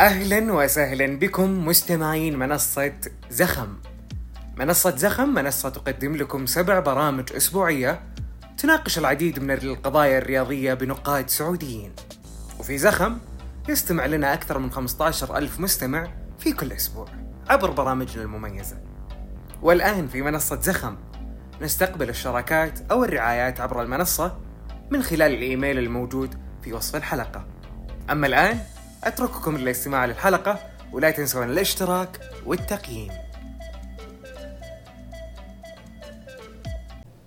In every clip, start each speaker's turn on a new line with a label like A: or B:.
A: أهلا وسهلا بكم مستمعين منصة زخم. منصة زخم منصة تقدم لكم سبع برامج أسبوعية تناقش العديد من القضايا الرياضية بنقاد سعوديين. وفي زخم يستمع لنا أكثر من 15 ألف مستمع في كل أسبوع عبر برامجنا المميزة. والآن في منصة زخم نستقبل الشراكات أو الرعايات عبر المنصة من خلال الإيميل الموجود في وصف الحلقة. أما الآن أترككم للاستماع للحلقة ولا تنسون الاشتراك والتقييم.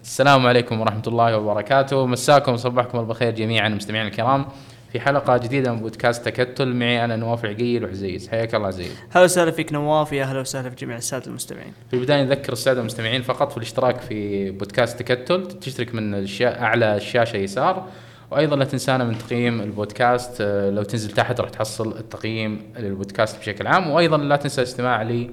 B: السلام عليكم ورحمة الله وبركاته. مساكم وصبحكم بالخير جميعا مستمعينا الكرام في حلقة جديدة من بودكاست تكتل. معي أنا نواف العقيل وعزيز حياك الله عزيز.
C: هلا وسهلا فيك نواف يا أهلا وسهلا في جميع السادة المستمعين.
B: في البداية نذكر السادة المستمعين فقط في الاشتراك في بودكاست تكتل. تشترك من الشا... أعلى الشاشة يسار. وأيضا لا تنسانا من تقييم البودكاست. آه، لو تنزل تحت راح تحصل التقييم للبودكاست بشكل عام. وأيضا لا تنسى الاستماع لي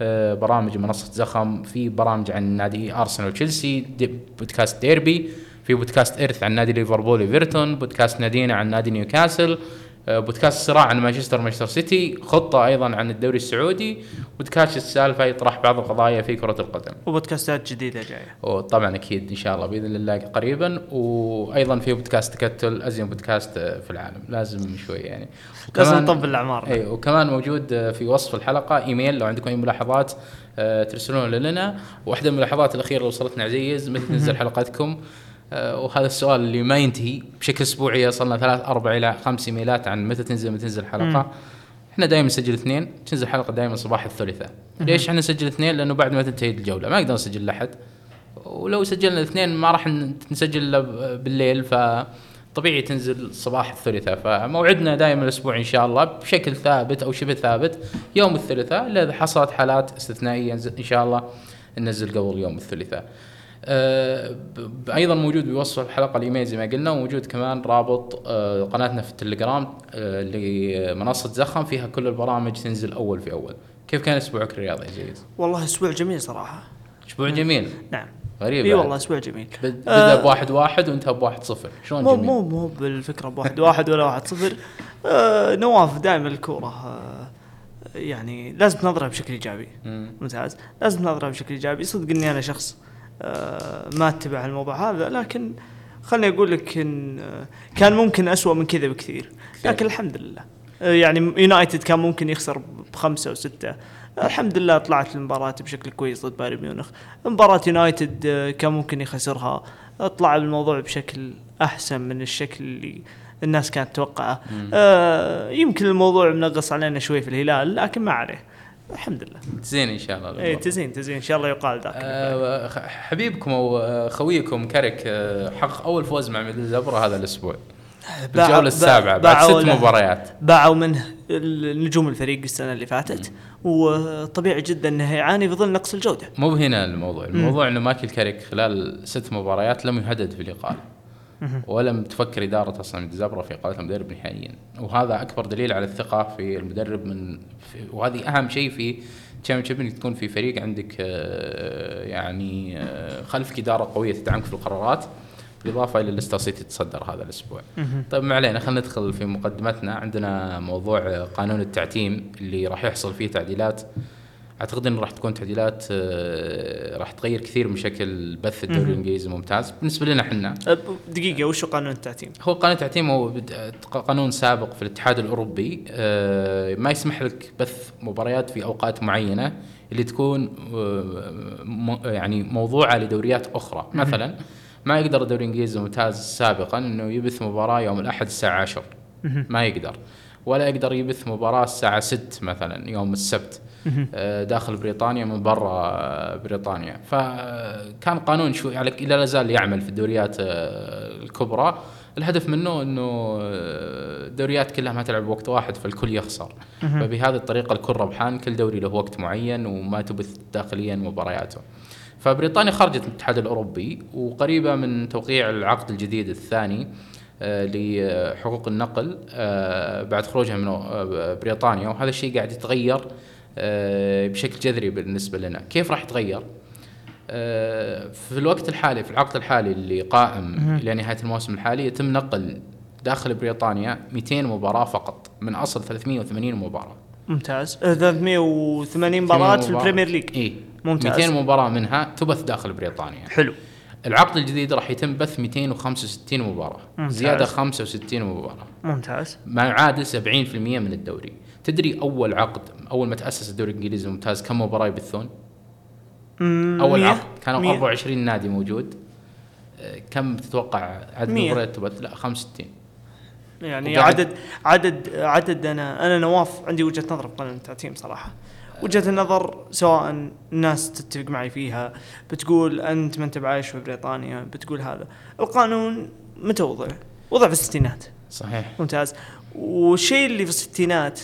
B: آه، برامج منصة زخم في برامج عن نادي أرسنال وتشيلسي دي بودكاست ديربي في بودكاست إرث عن نادي ليفربول ايفرتون بودكاست نادينا عن نادي نيوكاسل. بودكاست صراع عن مانشستر مانشستر سيتي خطة أيضا عن الدوري السعودي بودكاست السالفة يطرح بعض القضايا في كرة القدم.
C: وبودكاستات جديدة جاية.
B: وطبعا أكيد إن شاء الله بإذن الله قريبا. وأيضا في بودكاست تكتل ازين بودكاست في العالم. لازم شوي يعني.
C: لازم نطبل الأعمار.
B: اي وكمان موجود في وصف الحلقة إيميل لو عندكم أي ملاحظات آه، ترسلون لنا. واحدة من الملاحظات الأخيرة اللي وصلتنا عزيز متى تنزل حلقاتكم آه، وهذا السؤال اللي ما ينتهي. بشكل أسبوعي وصلنا ثلاث أربع إلى خمس إيميلات عن متى تنزل متى تنزل حلقه إحنا دائما نسجل اثنين تنزل حلقة دائما صباح الثلاثاء. ليش إحنا نسجل اثنين؟ لأنه بعد ما تنتهي الجولة. ما نقدر نسجل الاحد ولو سجلنا الاثنين ما راح نسجل إلا ب- بالليل ف طبيعي تنزل صباح الثلاثاء. فموعدنا دائما الأسبوع إن شاء الله بشكل ثابت أو شبه ثابت يوم الثلاثاء. الا اذا حصلت حالات استثنائية إن شاء الله ننزل قبل يوم الثلاثاء. آه، أيضا موجود بوصف الحلقة الايميل زي ما قلنا وموجود كمان رابط آه، قناتنا في التليجرام آه، لمنصه زخم فيها كل البرامج تنزل أول في أول. كيف كان أسبوعك الرياضي يا عزيز؟
C: والله أسبوع جميل صراحة
B: أسبوع جميل
C: نعم
B: غريب إي.
C: والله أسبوع جميل
B: بد- بدأ
C: آه،
B: بواحد واحد وانتهى بواحد صفر شلون
C: مو
B: جميل؟
C: مو مو بالفكرة بواحد واحد ولا واحد صفر آه نواف دائما الكورة آه يعني لازم تنظرها بشكل إيجابي
B: مم.
C: ممتاز لازم تنظرها بشكل إيجابي صدق إني أنا شخص آه ما أتبع الموضوع هذا لكن خلني أقول لك إن آه، كان ممكن اسوء من كذا بكثير. لكن الحمد لله. آه، يعني يونايتد كان ممكن يخسر بخمسة وسته الحمد لله طلعت المباراة بشكل كويس ضد بايرن ميونخ. مباراة يونايتد آه، كان ممكن يخسرها. طلع الموضوع بشكل أحسن من الشكل اللي الناس كانت تتوقعه. آه يمكن الموضوع منغص علينا شوي في الهلال لكن ما عليه. الحمد لله.
B: زين إن شاء الله
C: اي. تزين تزين. إن شاء الله يقال ذاك.
B: آه، خ- حبيبكم أو آه، خويكم كاريك آه، حقق أول فوز مع ميدلزبرة هذا
C: الأسبوع.
B: بالجولة السابعة بعد ست مباريات.
C: باعوا منه النجوم الفريق السنة اللي فاتت وطبيعي جدا إنه يعاني في ظل نقص الجودة.
B: مو هنا الموضوع. الموضوع إنه مايكل كاريك خلال ست مباريات لم يهدد في الإقالة. ولم تفكر إدارة ميدلزبرة في اقاله المدرب نهائيا. وهذا أكبر دليل على الثقة في المدرب من في وهذه أهم شيء في Championship إنك تكون في فريق عندك آه، يعني آه، خلفك إدارة قوية تدعمك في القرارات بالإضافة إلى ليستر سيتي تصدر هذا الأسبوع. طيب ما علينا خلينا ندخل في مقدمتنا. عندنا موضوع قانون التعتيم اللي راح يحصل فيه تعديلات أعتقد انه راح تكون تعديلات آه، راح تغير كثير من شكل بث الدوري الإنجليزي الممتاز بالنسبة لنا
C: إحنا. دقيقة وش قانون التعتيم؟
B: هو قانون التعتيم هو قانون سابق في الاتحاد الأوروبي آه، ما يسمح لك بث مباريات في أوقات معينة اللي تكون آه، يعني موضوعة لدوريات أخرى. مثلا ما يقدر الدوري الإنجليزي الممتاز سابقا إنه يبث مباراة يوم الأحد الساعة 10 ما يقدر. ولا يقدر يبث مباراة الساعة 6 مثلا يوم السبت آه، داخل بريطانيا من برا آه، بريطانيا. فكان قانون شوي على لا زال يعمل في الدوريات آه، الكبرى. الهدف منه إنه الدوريات كلها ما تلعب بوقت واحد فالكل يخسر. فبهذه الطريقة الكل ربحان كل دوري له وقت معين وما تبث داخليا مبارياته. فبريطانيا خرجت من الاتحاد الأوروبي وقريبة من توقيع العقد الجديد الثاني. لحقوق النقل آه، بعد خروجها من آه، بريطانيا. وهذا الشيء قاعد يتغير آه، بشكل جذري بالنسبة لنا. كيف راح يتغير؟ آه، في الوقت الحالي في العقد الحالي اللي قائم إلى نهاية الموسم الحالي يتم نقل داخل بريطانيا 200 مباراة فقط. من أصل 380 مباراة.
C: ممتاز. آه، 380 مباراة في ال Premier League.
B: اي
C: ممتاز.
B: 200 مباراة منها تبث داخل بريطانيا.
C: حلو.
B: العقد الجديد راح يتم بث 265 مباراة.
C: ممتاز.
B: زيادة 65 مباراة.
C: ممتاز.
B: ما يعادل 70% من الدوري. تدري أول عقد أول ما تأسس الدوري الإنجليزي الممتاز كم مباراة يبثون؟ أول
C: مية؟
B: عقد كانوا
C: مية؟
B: 24 نادي موجود. آه، كم تتوقع عدد
C: مية.
B: المباريات تبث؟ لا 65
C: يعني عدد عدد عدد أنا أنا نواف عندي وجهة نظر في قانون التعتيم صراحة. وجهة النظر سواء الناس تتفق معي فيها بتقول أنت ما انت بعايش في بريطانيا بتقول هذا. القانون متى وضع؟ وضع في الستينات.
B: صحيح.
C: ممتاز. والشيء اللي في الستينات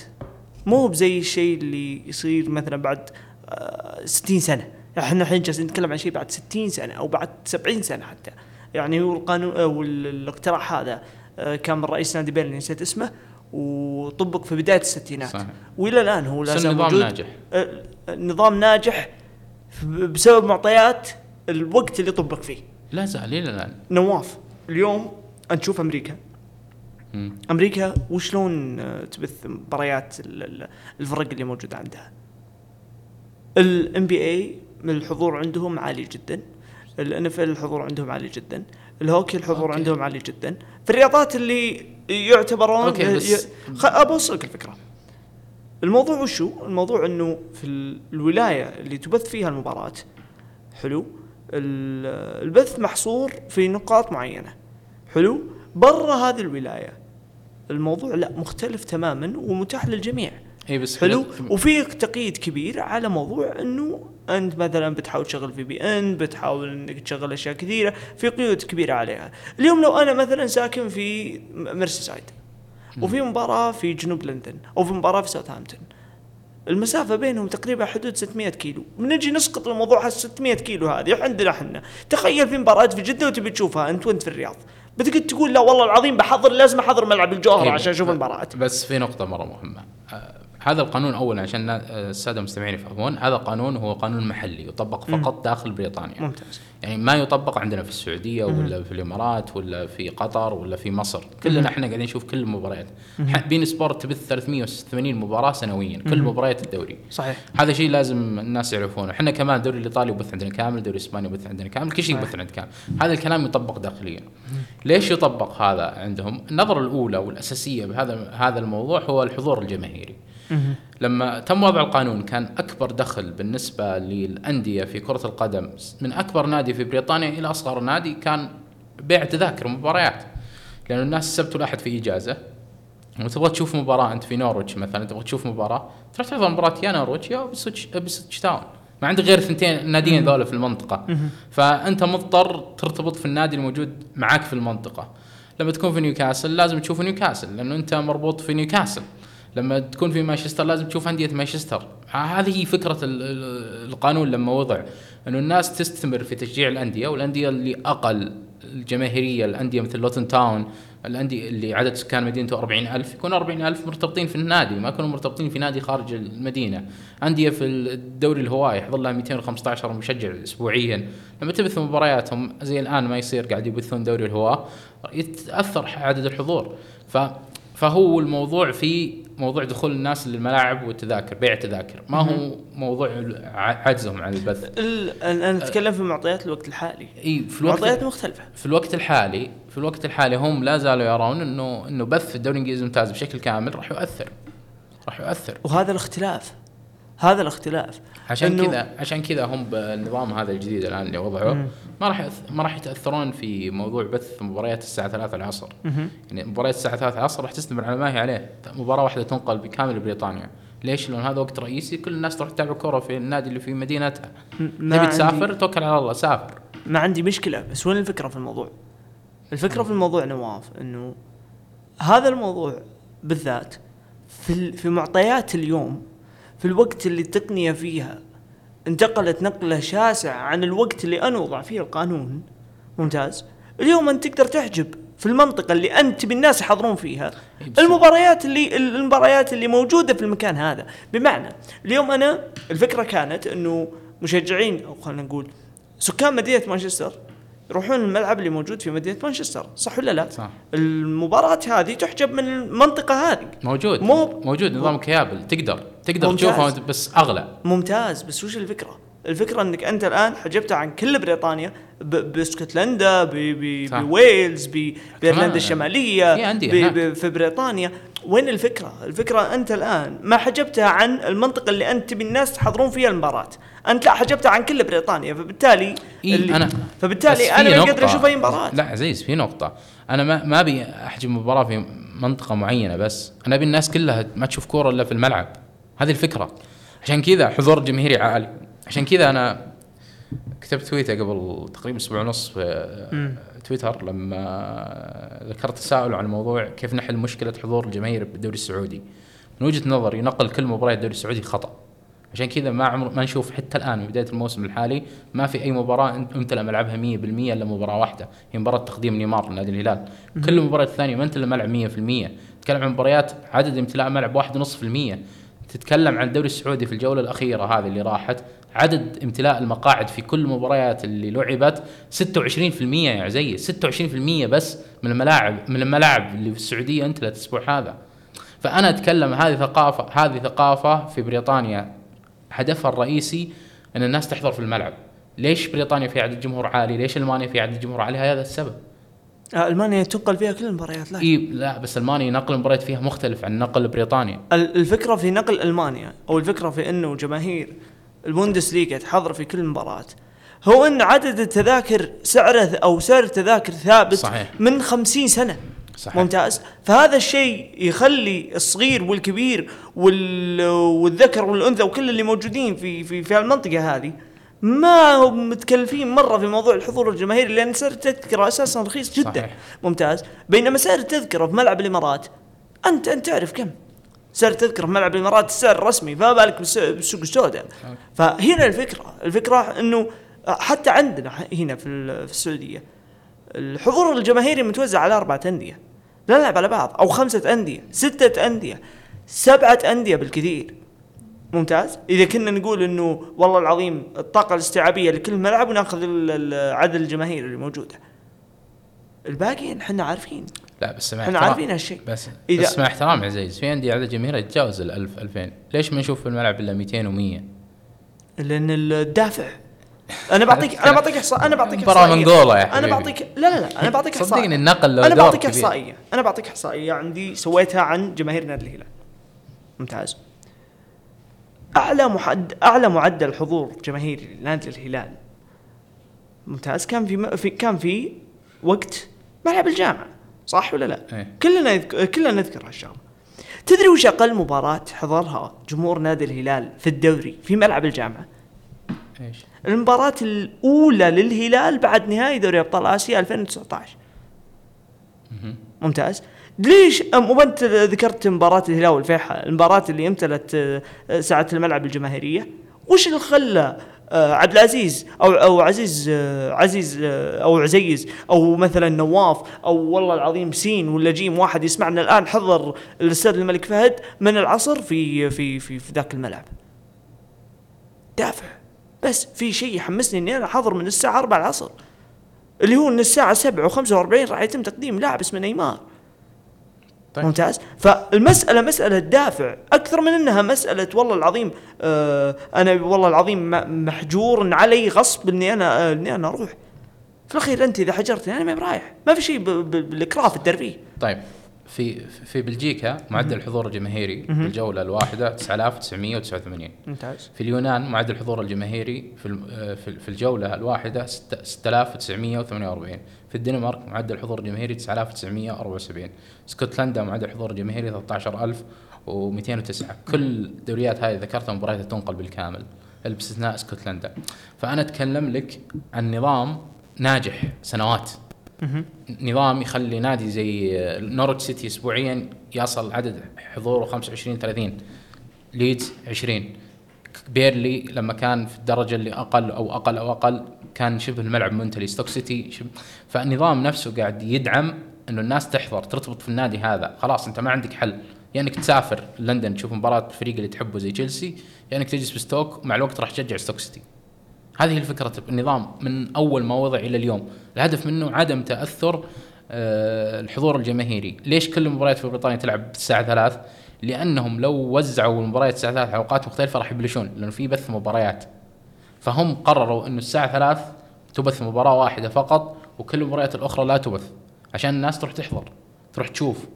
C: مو بزي الشيء اللي يصير مثلا بعد آه، 60 سنة. إحنا الحين جالسين نتكلم عن شيء بعد 60 سنة أو بعد 70 سنة حتى. يعني هو القانون آه، والإقتراح هذا آه، كان من رئيس نادي بيرنلي نسيت اسمه. وطبق في بداية الستينات.
B: صحيح.
C: وإلى الآن هو لا زال موجود.
B: ناجح.
C: آه، النظام ناجح بسبب معطيات الوقت اللي طبق فيه.
B: لا زال إلى الآن.
C: نواف اليوم انت تشوف أمريكا.
B: مم.
C: أمريكا وشلون آه، تبث مباريات ال- ال- الفرق اللي موجودة عندها. ال NBA من الحضور عندهم عالي جدا. ال NFL الحضور عندهم عالي جدا. الهوكي الحضور
B: okay.
C: عندهم عالي جدا. في الرياضات اللي يعتبرون
B: okay، بس-
C: ي- خ- ابوصلك الفكرة. الموضوع وشو؟ الموضوع أنه في ال- الولاية اللي تبث فيها المباراة حلو ال- البث محصور في نقاط معينة. حلو؟ برا هذه الولاية الموضوع لا مختلف تماما ومتاح للجميع.
B: إي بس
C: حلو؟
B: في-
C: وفي تقييد كبير على موضوع أنه أنت مثلا بتحاول تشغل VPN بتحاول إنك تشغل أشياء كثيرة في قيود كبيرة عليها. اليوم لو أنا مثلا ساكن في م- ميرسيسايد وفي مباراة في جنوب لندن أو في مباراة في ساوثهامبتون المسافة بينهم تقريبا حدود 600 كيلو. بنجي نسقط الموضوع على 600 كيلو هذه عندنا إحنا. تخيل في مباراة في جدة وتبي تشوفها أنت وأنت في الرياض. بتقعد تقول لا والله العظيم بحضر لازم أحضر ملعب الجوهرة
B: إيه،
C: عشان
B: أشوف
C: المباراة.
B: بس في نقطة مرة مهمة. آه، هذا القانون أولا عشان آه، السادة المستمعين يفهمون. هذا قانون هو قانون محلي يطبق فقط داخل بريطانيا.
C: ممتاز.
B: يعني ما يطبق عندنا في السعودية ولا في الإمارات ولا في قطر ولا في مصر. كلنا إحنا قاعدين نشوف كل المباريات. بين سبورت تبث 386 مباراة سنويا كل مباريات الدوري.
C: صحيح.
B: هذا شيء لازم الناس يعرفونه. إحنا كمان الدوري الإيطالي يبث عندنا كامل الدوري الاسباني يبث عندنا كامل كل شيء. يبث عندنا كامل. هذا الكلام يطبق داخليا. ليش يطبق هذا عندهم؟ النظرة الأولى والأساسية بهذا هذا الموضوع هو الحضور الجماهيري. لما تم وضع القانون كان أكبر دخل بالنسبة للأندية في كرة القدم من أكبر نادي في بريطانيا إلى أصغر نادي كان بيع تذاكر مباريات لأنه الناس السبت والاحد في إجازة. وتبغى تشوف مباراة أنت في نورويتش مثلا تبغى تشوف مباراة تروح تحضر مباراة يا نورويتش يا ابسويتش تاون ما عندك غير ثنتين الناديين ذولا في المنطقة. فأنت مضطر ترتبط في النادي الموجود معاك في المنطقة. لما تكون في نيوكاسل لازم تشوف نيوكاسل لأنه أنت مربوط في نيوكاسل. لما تكون في مانشستر لازم تشوف أندية مانشستر. هذه هي فكرة ال- ال- القانون لما وضع. إنه الناس تستمر في تشجيع الأندية والأندية اللي أقل الجماهيرية الأندية مثل لوتن تاون الأندية اللي عدد سكان مدينته 40000 يكون 40000 مرتبطين في النادي ما يكونوا مرتبطين في نادي خارج المدينة. أندية في الدوري الهوائي يحضر لها 215 مشجع اسبوعيا. لما تبث مبارياتهم زي الآن ما يصير قاعد يبثون دوري الهواء يتأثر عدد الحضور. ف فهو الموضوع في موضوع دخول الناس للملاعب والتذاكر بيع تذاكر ما هو موضوع عجزهم عن البث.
C: ال- أنا أنا أتكلم في معطيات الوقت الحالي.
B: إي في الوقت
C: معطيات مختلفة.
B: في الوقت الحالي في الوقت الحالي هم لا زالوا يرون إنه إنه بث الدوري الإنجليزي الممتاز بشكل كامل راح يؤثر. راح يؤثر.
C: وهذا الاختلاف. هذا الاختلاف
B: عشان كذا عشان كذا هم بالنظام هذا الجديد الآن اللي وضعوه
C: مم.
B: ما راح ما راح يتأثرون في موضوع بث مباريات الساعة 3 العصر
C: مهم.
B: يعني مباريات الساعة 3 العصر راح تستمر على ما هي عليه مباراة واحدة تنقل بكامل بريطانيا ليش؟ لأن هذا وقت رئيسي كل الناس تروح تتابع كورة في النادي اللي في مدينتها تبي
C: عندي-
B: تسافر توكل على الله سافر
C: ما عندي مشكلة بس وين الفكرة في الموضوع؟ الفكرة في الموضوع نواف إنه هذا الموضوع بالذات في في معطيات اليوم في الوقت اللي التقنيه فيها. انتقلت نقلة شاسعة عن الوقت اللي أنا وضع فيه القانون. ممتاز. اليوم أنت تقدر تحجب في المنطقة اللي أنت تبي الناس يحضرون فيها.
B: بس-
C: المباريات اللي المباريات اللي موجودة في المكان هذا. بمعنى اليوم أنا الفكرة كانت إنه مشجعين أو خلينا نقول سكان مدينة مانشستر يروحون الملعب اللي موجود في مدينة مانشستر صح ولا لا؟
B: صح
C: المباراة هذه تحجب من المنطقة هذه
B: موجود
C: مو-
B: موجود نظام كيابل تقدر تقدر
C: ممتاز.
B: تشوفه بس أغلى
C: ممتاز بس وش الفكرة؟ الفكرة إنك أنت الآن حجبتها عن كل بريطانيا
B: بإسكتلندا.
C: بويلز بأيرلندا الشمالية
B: في
C: بريطانيا وين الفكرة؟ الفكرة أنت الآن ما حجبتها عن المنطقة اللي أنت تبي الناس يحضرون فيها المباراة، أنت لا حجبتها عن كل بريطانيا. فبالتالي
B: إيه أنا بس
C: فبالتالي أنا ما أقدر
B: نقطة.
C: أشوف أي مباراة.
B: لا عزيز في نقطة. أنا ما ما أبي أحجب مباراة في منطقة معينة بس. أنا أبي الناس كلها ما تشوف كورة إلا في الملعب. هذه الفكرة. عشان كذا حضور جماهيري عالي. عشان كذا أنا كتبت تويتر قبل تقريبا أسبوع ونص في تويتر لما ذكرت تساؤل عن موضوع كيف نحل مشكلة حضور الجماهير بالدوري السعودي. من وجهة نظري نقل كل مباريات الدوري السعودي خطأ. عشان كذا ما عمر ما نشوف حتى الآن من بداية الموسم الحالي ما في أي مباراة امتلأ ملعبها 100% إلا مباراة واحدة هي مباراة تقديم نيمار لنادي الهلال. كل المباريات الثانية ما امتلأ ملعب 100% تتكلم عن مباريات عدد امتلاء ملعب 1.5% تتكلم عن الدوري السعودي في الجولة الأخيرة هذه اللي راحت عدد امتلاء المقاعد في كل المباريات اللي لعبت 26% يا عزيز 26% بس من الملاعب من الملاعب اللي في السعودية امتلأت الأسبوع هذا. فأنا أتكلم هذه ثقافة هذه ثقافة في بريطانيا. هدفها الرئيسي أن الناس تحضر في الملعب. ليش بريطانيا في عدد جمهور عالي؟ ليش ألمانيا في عدد جمهور عالي؟ هذا السبب.
C: آه، ألمانيا تنقل فيها كل المباريات لا.
B: إي لا بس ألمانيا نقل المباريات فيها مختلف عن نقل بريطانيا.
C: ال- الفكرة في نقل ألمانيا أو الفكرة في إنه جماهير البوندسليغا تحضر في كل مباراة هو إن عدد التذاكر سعره أو سعر التذاكر ثابت
B: صحيح.
C: من خمسين سنة
B: صحيح.
C: ممتاز فهذا الشيء يخلي الصغير والكبير وال... والذكر والأنثى وكل اللي موجودين في في في المنطقة هذه ما هم متكلفين مرة في موضوع الحضور الجماهيري لأن سعر التذكرة أساسا رخيص جدا
B: صحيح.
C: ممتاز بينما سعر التذكرة في ملعب الإمارات أنت أنت تعرف كم سعر التذكره في ملعب الامارات السعر الرسمي فما بالك بالس- بالسوق السوداء فهنا الفكرة الفكرة إنه حتى عندنا هنا في ال- في السعودية الحضور الجماهيري متوزع على أربعة أندية. لا نلعب على بعض أو خمسة أندية ستة أندية سبعة أندية بالكثير. ممتاز؟ إذا كنا نقول إنه والله العظيم الطاقة الاستيعابية لكل ملعب وناخذ عدد الجماهير اللي موجودة. الباقي إحنا عارفين.
B: لا بس مع إحنا
C: عارفين هالشيء.
B: بس
C: إذا-
B: بس مع احترام يا عزيز في انديه عدد جماهيرها يتجاوز ال 1000 2000 ليش ما نشوف في الملعب إلا 200 و100
C: لأن الدافع. أنا بعطيك أنا بعطيك احصاء أنا بعطيك
B: مباراة
C: إحصائية.
B: منقولة يا أنا.
C: بعطيك لا لا لا أنا بعطيك إحصائية.
B: صدقني النقل له أنا
C: بعطيك. إحصائية. أنا بعطيك إحصائية عندي سويتها عن جماهير نادي الهلال. ممتاز. أعلى محد أعلى معدل حضور جماهيري لنادي الهلال. ممتاز. كان في, م... في كان في وقت ملعب الجامعة. صح ولا لا؟
B: إيه.
C: كلنا. كلنا نذكر هالشغلة تدري وش أقل مباراة حضرها جمهور نادي الهلال في الدوري في ملعب الجامعة؟
B: إيش
C: المباراة الأولى للهلال بعد نهائي دوري أبطال آسيا 2019 ممتاز ليش وانت ذكرت مباراة الهلال والفيحة المباراة اللي امتلت آه، ساعة الملعب الجماهيرية وش اللي خلى عبد العزيز أو أو عزيز آه، عزيز آه، أو عزيز أو مثلا نواف أو والله العظيم سين ولا جيم واحد يسمعنا الآن حضر الأستاذ الملك فهد من العصر في في في, في ذاك الملعب. دافع. بس في شيء يحمسني إني أنا حاضر من الساعة 4 العصر اللي هو إن الساعة 7 و45 راح يتم تقديم لاعب اسمه نيمار.
B: طيب.
C: ممتاز. فالمسألة مسألة دافع. أكثر من أنها مسألة والله العظيم آه أنا والله العظيم محجور علي غصب إني أنا آه إني أنا أروح. في الأخير أنت إذا حجرتني أنا ما برايح ما في شيء بالإكراه في الترفيه.
B: طيب. في في بلجيكا معدل الحضور الجماهيري في الجولة الواحدة 9989
C: ممتاز.
B: في اليونان معدل الحضور الجماهيري في آه، في الجولة الواحدة ست- 6948 في الدنمارك معدل الحضور الجماهيري 9974 اسكتلندا معدل الحضور الجماهيري 13209 كل الدوريات هذه ذكرتها مبارياتها تنقل بالكامل باستثناء اسكتلندا فأنا أتكلم لك عن نظام ناجح سنوات. نظام يخلي نادي زي نورويتش سيتي اسبوعيا يصل عدد حضوره 25 30 ليدز 20 بيرنلي لما كان في الدرجة اللي أقل أو أقل أو أقل كان شبه الملعب ممتلي. ستوك سيتي فالنظام نفسه قاعد يدعم إنه الناس تحضر ترتبط في النادي هذا. خلاص أنت ما عندك حل. يا انك تسافر لندن تشوف مباراة الفريق اللي تحبه زي تشيلسي يا انك تجلس بستوك ومع الوقت راح تشجع ستوك سيتي هذه الفكرة النظام من أول ما وضع إلى اليوم. الهدف منه عدم تأثر آه، الحضور الجماهيري. ليش كل المباريات في بريطانيا تلعب الساعة 3 لأنهم لو وزعوا المباريات الساعة 3 على أوقات مختلفة راح يبلشون لأنه في بث مباريات. فهم قرروا إنه الساعة 3 تبث مباراة واحدة فقط وكل المباريات الأخرى لا تبث عشان الناس تروح تحضر تروح تشوف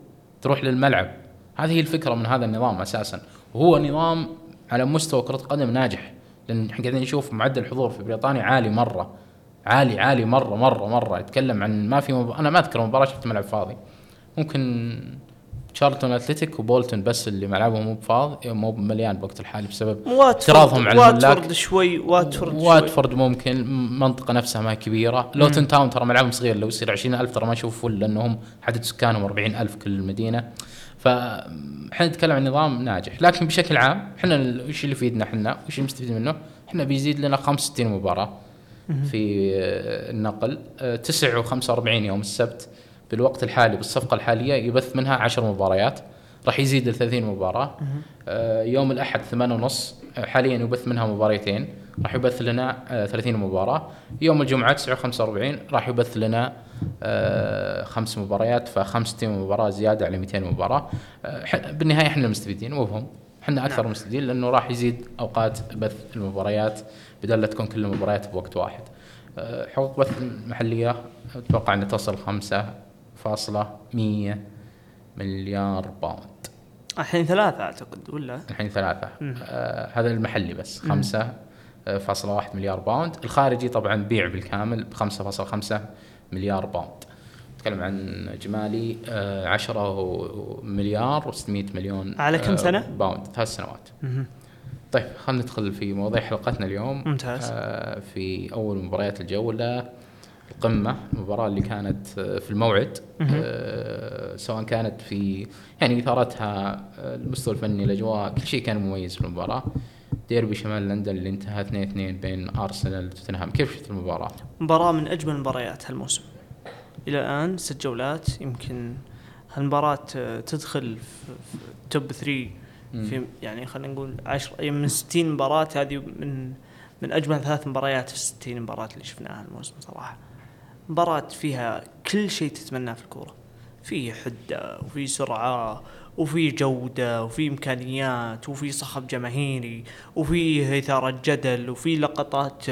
B: تروح للملعب. هذه الفكرة من هذا النظام أساسا. وهو نظام على مستوى كرة القدم ناجح. لأن إحنا قاعدين نشوف معدل الحضور في بريطانيا عالي مرة عالي عالي مرة مرة مرة. يتكلم عن ما في مب... أنا ما أذكر مباراة شفت ملعب فاضي. ممكن تشارلتون أتلتيك وبولتون بس اللي ملعبهم مو فاضي مو مليان بوقت الحالي بسبب اعتراضهم على الملاك.
C: واتفورد شوي واتفورد شوي.
B: واتفورد ممكن المنطقة نفسها ما هي كبيرة. لوتن تاون ترى ملعبهم صغير لو يصير 20000 ترى ما يشوف فل لأنهم عدد سكانهم 40000 كل المدينة. فاحنا نتكلم عن نظام ناجح لكن بشكل عام إحنا وش اللي يفيدنا إحنا؟ وش اللي مستفيد منه؟ إحنا بيزيد لنا 65 مباراة في آه، النقل آه، 9 و45 يوم السبت. بالوقت الحالي بالصفقة الحالية يبث منها 10 مباريات راح يزيد ل 30 مباراة. آه، يوم الأحد 8 ونص آه، حاليا يبث منها مباريتين راح يبث لنا آه، 30 مباراة. يوم الجمعة 9 و45 راح يبث لنا آه، خمس مباريات ف 65 مباراة زيادة على 200 مباراة. آه، ح- بالنهاية إحنا المستفيدين مو هم إحنا أكثر مستفيدين لأنه راح يزيد أوقات بث المباريات بدل لا تكون كل المباريات بوقت واحد. آه، حقوق بث المحلية أتوقع إنها تصل 5.100 مليار pound.
C: الحين ثلاثة أعتقد ولا؟
B: الحين ثلاثة. آه هذا المحلي بس خمسة آه، فاصلة واحد مليار pound. الخارجي طبعا بيع بالكامل بخمسة فاصلة خمسة مليار pound. نتكلم عن اجمالي آه عشرة و- مليار و600 مليون
C: على كم
B: آه،
C: سنة؟
B: pound. ثلاث سنوات. طيب خلينا ندخل في مواضيع حلقتنا اليوم.
C: ممتاز.
B: آه في أول مباريات الجولة. القمه المباراه اللي كانت آه، في الموعد آه سواء كانت في يعني إثارتها آه، المستوى الفني الأجواء كل شيء كان مميز في المباراة. ديربي شمال لندن اللي انتهى 2 2 بين أرسنال وتوتنهام. كيف شفت المباراة؟
C: مباراة من أجمل المباريات هالموسم. إلى الآن ست جولات. يمكن هالمباراة آه، تدخل في توب 3 في يعني خلينا نقول 10 أي من 60 مباراة. هذه من من أجمل ثلاث مباريات في 60 مباراة اللي شفناها الموسم صراحة. مباراة فيها كل شيء تتمناه في الكورة. في حدة وفي سرعة وفي جودة وفي إمكانيات وفي صخب جماهيري وفي إثارة جدل وفي لقطات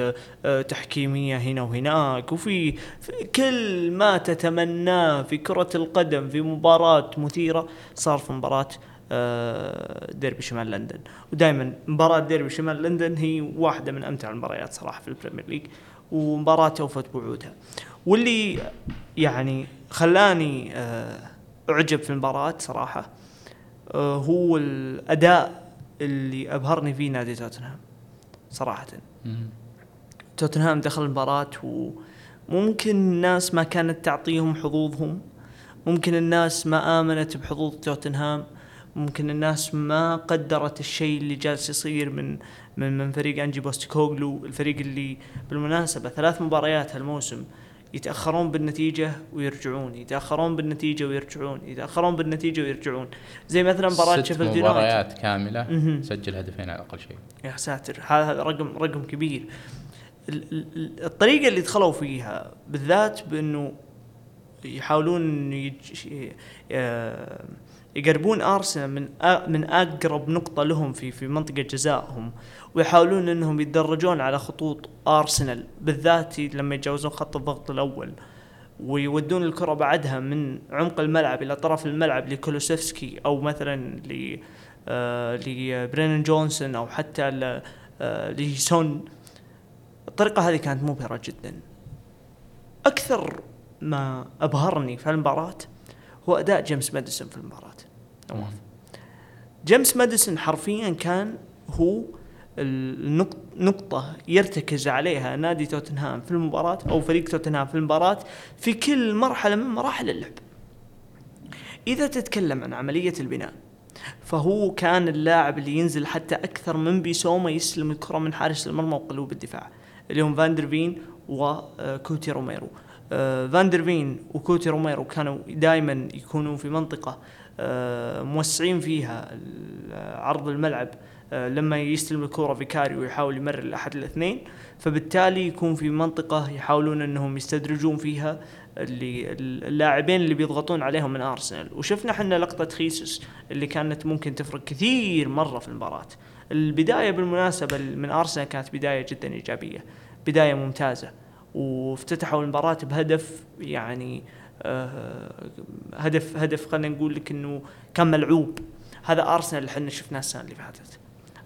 C: آه، تحكيمية هنا وهناك وفي في كل ما تتمناه في كرة القدم في مباراة مثيرة صار في مباراة آه، ديربي شمال لندن. ودائما مباراة ديربي شمال لندن هي واحدة من أمتع المباريات صراحة في ال Premier League ومباراة توفت بوعودها واللي يعني خلاني آه، أعجب في المباراة صراحة آه، هو الأداء اللي أبهرني فيه نادي توتنهام صراحة. توتنهام دخل المباراة وممكن الناس ما كانت تعطيهم حظوظهم ممكن الناس ما آمنت بحظوظ توتنهام ممكن الناس ما قدرت الشيء اللي جالس يصير من من من فريق أنجي بوستكوغلو الفريق اللي بالمناسبة ثلاث مباريات هالموسم يتأخرون بالنتيجة ويرجعون يتأخرون بالنتيجة ويرجعون يتأخرون بالنتيجة ويرجعون. زي مثلا مباراة شيفيلد يونايتد
B: مباريات كاملة
C: مهم.
B: سجل هدفين على أقل شيء.
C: يا ساتر هذا رقم رقم كبير. ال- ال- ال- الطريقة اللي دخلوا فيها بالذات بأنه يحاولون يج- آه، يقربون أرسنال من أ- من أقرب نقطة لهم في في منطقة جزائهم. ويحاولون إنهم يتدرجون على خطوط ارسنال بالذات لما يتجاوزون خط الضغط الأول. ويودون الكرة بعدها من عمق الملعب إلى طرف الملعب لكولوسيفسكي أو مثلا ل آه، لبرينن جونسون أو حتى ل- آه، لسون الطريقة هذه كانت مبهرة جدا. أكثر ما أبهرني في المباراة هو أداء جيمس ماديسون في المباراة. جيمس ماديسون حرفيا كان هو النق- نقطة يرتكز عليها نادي توتنهام في المباراة أو فريق توتنهام في المباراة في كل مرحلة من مراحل اللعب. إذا تتكلم عن عملية البناء فهو كان اللاعب اللي ينزل حتى أكثر من بيسوما يستلم الكرة من حارس المرمى وقلوب الدفاع اللي هم فاندرفين وكوتي روميرو. آه، فاندرفين وكوتي روميرو كانوا دائما يكونوا في منطقة آه، موسعين فيها عرض الملعب آه، لما يستلم الكرة فيكاري ويحاول يمرر لأحد الاثنين فبالتالي يكون في منطقة يحاولون أنهم يستدرجون فيها اللي اللاعبين اللي بيضغطون عليهم من أرسنال. وشفنا إحنا لقطة خيسوس اللي كانت ممكن تفرق كثير مرة في المباراة. البداية بالمناسبة من أرسنال كانت بداية جدا إيجابية بداية ممتازة وافتتحوا المباراة بهدف يعني آه هدف هدف خلينا نقول لك إنه كان ملعوب. هذا أرسنال اللي إحنا شفناه السنة اللي فاتت.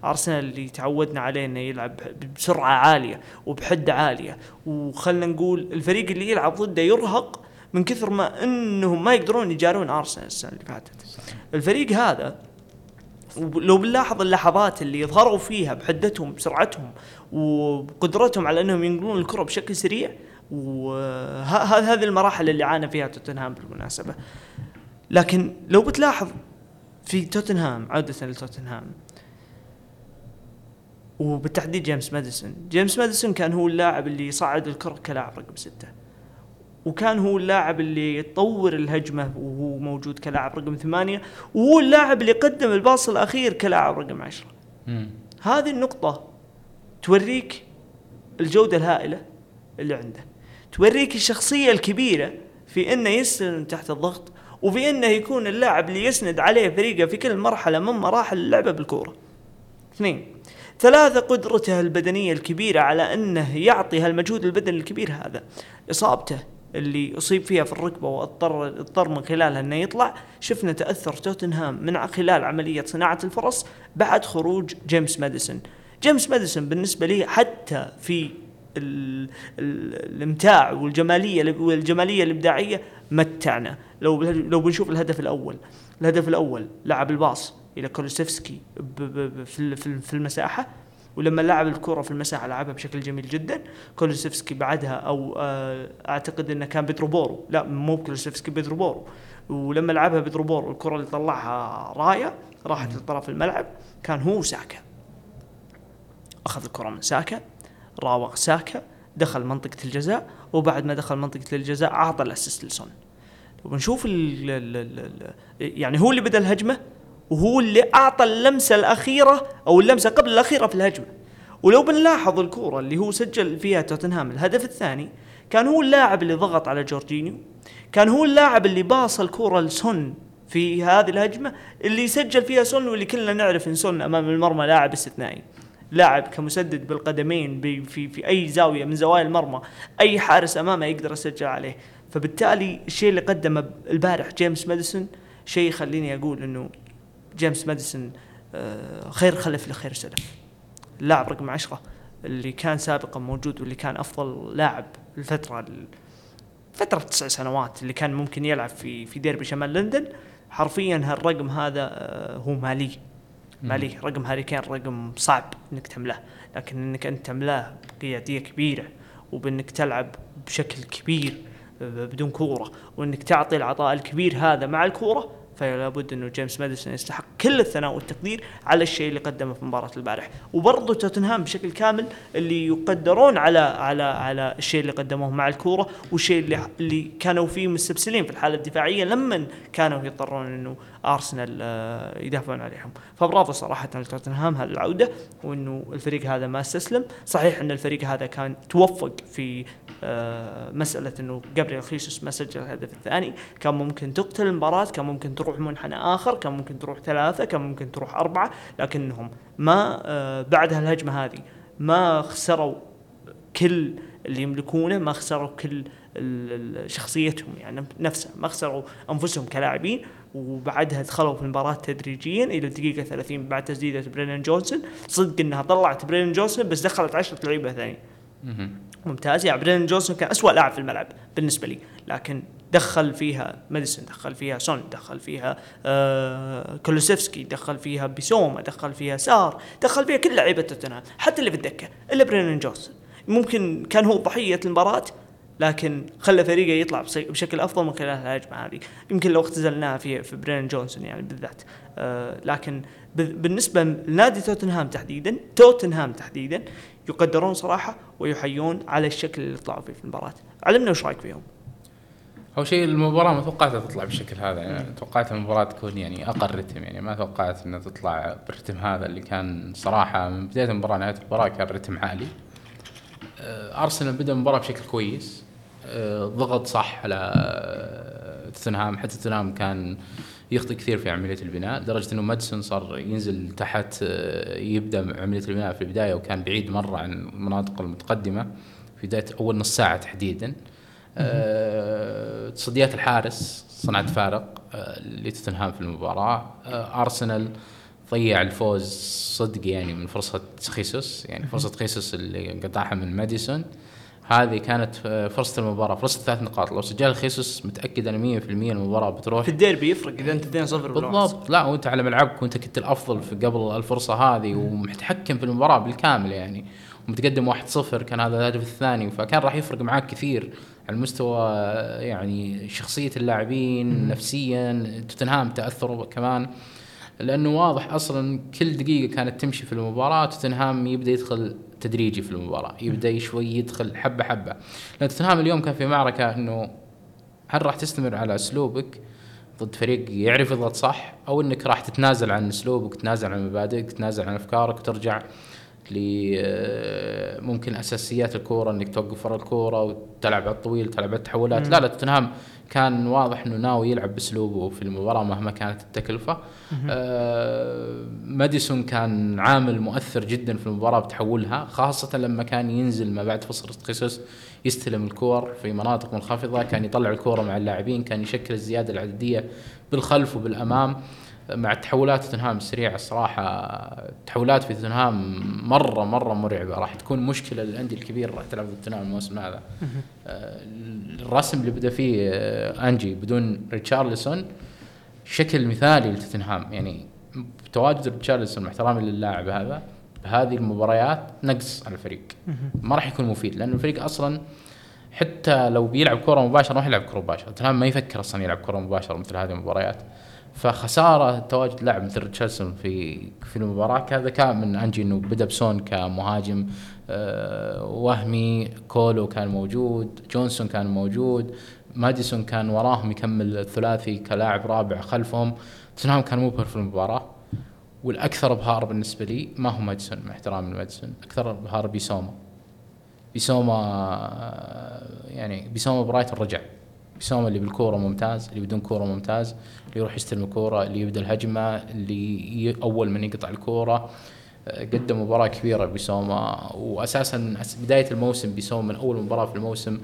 C: أرسنال اللي تعودنا عليه إنه يلعب بسرعة عالية وبحده عالية. وخلنا نقول الفريق اللي يلعب ضده يرهق من كثر ما إنهم ما يقدرون يجارون أرسنال السنة اللي فاتت. الفريق هذا لو بنلاحظ اللحظات اللي يظهروا فيها بحدتهم بسرعتهم وقدرتهم على إنهم ينقلون الكرة بشكل سريع وهذه هذه المراحل اللي عانى فيها توتنهام بالمناسبة. لكن لو بتلاحظ في توتنهام عودة لتوتنهام وبالتحديد جيمس ماديسون. جيمس ماديسون كان هو اللاعب اللي صعد الكرة كلاعب رقم ستة. وكان هو اللاعب اللي يطور الهجمة وهو موجود كلاعب رقم ثمانية وهو اللاعب اللي قدم الباص الأخير كلاعب رقم عشرة. هذه النقطة توريك الجودة الهائلة اللي عنده. توريك الشخصية الكبيرة في إنه يستلم تحت الضغط وفي إنه يكون اللاعب اللي يسند عليه فريقه في كل مرحلة من مراحل اللعبة بالكورة. اثنين. ثلاثة قدرته البدنية الكبيرة على أنه يعطي هالمجهود البدني الكبير هذا. إصابته اللي أصيب فيها في الركبة واضطر اضطر من خلالها أنه يطلع شفنا تأثر توتنهام من خلال عملية صناعة الفرص بعد خروج جيمس ماديسون. جيمس ماديسون بالنسبة لي حتى في الإمتاع والجمالية والجمالية الإبداعية متعنا. لو لو بنشوف الهدف الأول الهدف الأول لعب الباص. إلى كولوسيفسكي في المساحة. ولما لعب الكرة في المساحة لعبها بشكل جميل جدا. كولوسيفسكي بعدها أو آه، أعتقد إنه كان بيدرو بورو لا مو كولوسيفسكي بيدرو بورو ولما لعبها بيدرو بورو الكرة اللي طلعها راية راحت لطرف الملعب. كان هو ساكا. أخذ الكرة من ساكا راوغ ساكا دخل منطقة الجزاء. وبعد ما دخل منطقة الجزاء أعطى ال assist لسون. وبنشوف ال ال ال يعني هو اللي بدأ الهجمة. وهو اللي أعطى اللمسة الأخيرة أو اللمسة قبل الأخيرة في الهجمة. ولو بنلاحظ الكورة اللي هو سجل فيها توتنهام الهدف الثاني كان هو اللاعب اللي ضغط على جورجينيو كان هو اللاعب اللي باص الكورة لسون في هذه الهجمة اللي سجل فيها سون واللي كلنا نعرف إن سون أمام المرمى لاعب استثنائي. لاعب كمسدد بالقدمين في في أي زاوية من زوايا المرمى أي حارس أمامه يقدر يسجل عليه. فبالتالي الشيء اللي قدمه البارح جيمس ماديسون شيء يخليني أقول إنه جيمس ماديسون آه، خير خلف لخير سلف. اللاعب رقم عشرة اللي كان سابقا موجود واللي كان أفضل لاعب الفترة فترة تسع سنوات اللي كان ممكن يلعب في في ديربي شمال لندن. حرفيا هالرقم هذا آه، هو مالي. مالي. رقم هاري كين رقم صعب إنك تملاه. لكن إنك أنت تملاه بقياديه كبيرة وبإنك تلعب بشكل كبير بدون كورة وإنك تعطي العطاء الكبير هذا مع الكورة فلا بد إنه جيمس ماديسون يستحق كل الثناء والتقدير على الشيء اللي قدمه في مباراة البارح. وبرضه توتنهام بشكل كامل اللي يقدرون على على على الشيء اللي قدموه مع الكورة والشيء اللي اللي كانوا فيه مستبسلين في الحالة الدفاعية لما كانوا يضطرون إنه أرسنال آه، يدافعون عليهم. فبرافو صراحة لتوتنهام هالعودة وإنه الفريق هذا ما استسلم. صحيح إن الفريق هذا كان توفق في آه، مسألة إنه جابريل خيسوس ما سجل الهدف الثاني. كان ممكن تقتل المباراة كان ممكن تروح منحنى آخر كان ممكن تروح ثلاثة كان ممكن تروح أربعة لكنهم ما آه، بعد هالهجمة هذه ما خسروا كل اللي يملكونه ما خسروا كل شخصيتهم يعني نفسها ما خسروا أنفسهم كلاعبين. وبعدها دخلوا في المباراة تدريجيا إلى الدقيقة 30 بعد تسديدة برينن جونسون. صدق إنها طلعت برينن جونسون بس دخلت 10 لعيبة ثانيين ممتاز. يعني برينن جونسون كان اسوء لاعب في الملعب بالنسبة لي. لكن دخل فيها ماديسون دخل فيها سون دخل فيها آه كولوسيفسكي دخل فيها بيسوما دخل فيها سار دخل فيها كل لعيبة توتنهام حتى اللي في الدكة إلا برينن جونسون. ممكن كان هو ضحية المباراة لكن خلى فريقه يطلع بشكل أفضل من خلال الهجمة. هذه يمكن لو اختزلناها في في برينن جونسون يعني بالذات. آه لكن بالنسبة لنادي توتنهام تحديدا توتنهام تحديدا يقدرون صراحة ويحيون على الشكل اللي طلعوا فيه في المباراة. علمنا وش رأيك فيهم؟
B: أول شيء المباراة ما توقعتها تطلع بالشكل هذا. يعني توقعت المباراة تكون يعني أقل رتم. يعني ما توقعت إنها تطلع بالرتم هذا اللي كان صراحة من بداية المباراة نهاية المباراة كان رتم عالي. آه، أرسنال بدأ المباراة بشكل كويس. ضغط صح على آه، توتنهام حتى توتنهام كان يخطئ كثير في عملية البناء لدرجة إنه مادسون صار ينزل تحت يبدأ عملية البناء في البداية وكان بعيد مرة عن المناطق المتقدمة في بداية أول نص ساعة تحديدا. تصديات الحارس صنعت فارق لتوتنهام في المباراة. أرسنال ضيع الفوز صدق يعني من فرصة خيسوس يعني فرصة خيسوس اللي قطعها من ماديسون. هذه كانت فرصة المباراة فرصة ثلاث نقاط. لو سجل خيسوس متأكد أنا 100% المباراة بتروح.
C: في الديربي يفرق إذا أنت 2-0
B: بالضبط. لا وأنت على ملعبك وأنت كنت الأفضل في قبل الفرصة هذه ومتحكم في المباراة بالكامل يعني. ومتقدم 1-0 كان هذا الهدف الثاني. فكان راح يفرق معك كثير على المستوى يعني شخصية اللاعبين نفسيا. توتنهام تأثروا كمان لأنه واضح أصلا كل دقيقة كانت تمشي في المباراة. توتنهام يبدأ يدخل تدريجي في المباراة. يبدأ شوي يدخل حبة حبة. لأن توتنهام اليوم كان في معركة إنه هل راح تستمر على أسلوبك ضد فريق يعرف يضغط صح أو إنك راح تتنازل عن أسلوبك تتنازل عن مبادئك تتنازل عن أفكارك وترجع ل آه، ممكن أساسيات الكورة إنك توقف ورا الكورة وتلعب على الطويل تلعب على التحولات. لا لا توتنهام كان واضح إنه ناوي يلعب بأسلوبه في المباراة مهما كانت التكلفة. آه ماديسون كان عامل مؤثر جدا في المباراة بتحولها خاصة لما كان ينزل ما بعد فصل خيسوس يستلم الكور في مناطق منخفضة كان يطلع الكورة مع اللاعبين كان يشكل الزيادة العددية بالخلف وبالأمام. مع التحولات توتنهام السريعه الصراحه التحولات في توتنهام مرة مرة مرعبة. راح تكون مشكلة للأندية الكبيرة راح تلعب ضد توتنهام الموسم هذا. آه، الرسم اللي بدا فيه آه، أنجي بدون ريتشارلسون شكل مثالي لتوتنهام. يعني تواجد ريتشارلسون مع احترامي للاعب هذا بهذه المباريات نقص على الفريق. ما راح يكون مفيد لأن الفريق أصلا حتى لو بيلعب كره مباشرة ما راح يلعب كره مباشرة. توتنهام ما يفكر أصلا يلعب كره مباشرة مثل هذه المباريات. فخسارة تواجد لاعب مثل ريتشاردسون في في المباراة. هذا كان من أنجي إنه بدأ بسون كمهاجم. آه، وهمي كولو كان موجود جونسون كان موجود ماديسون كان وراهم يكمل الثلاثي كلاعب رابع خلفهم. توتنهام كان مبهر في المباراة. والأكثر ابهار بالنسبة لي ما هو ماديسون مع احترامي لماديسون. أكثر ابهار بيسوما. بيسوما آه، يعني بيسوما برايتون رجع. بيسوما اللي بالكورة ممتاز اللي بدون كورة ممتاز اللي يروح يستلم الكورة اللي يبدأ الهجمة اللي أول من يقطع الكورة. آه، قدم مباراة كبيرة بسوما واساسا بداية الموسم بسوما من أول مباراة في الموسم.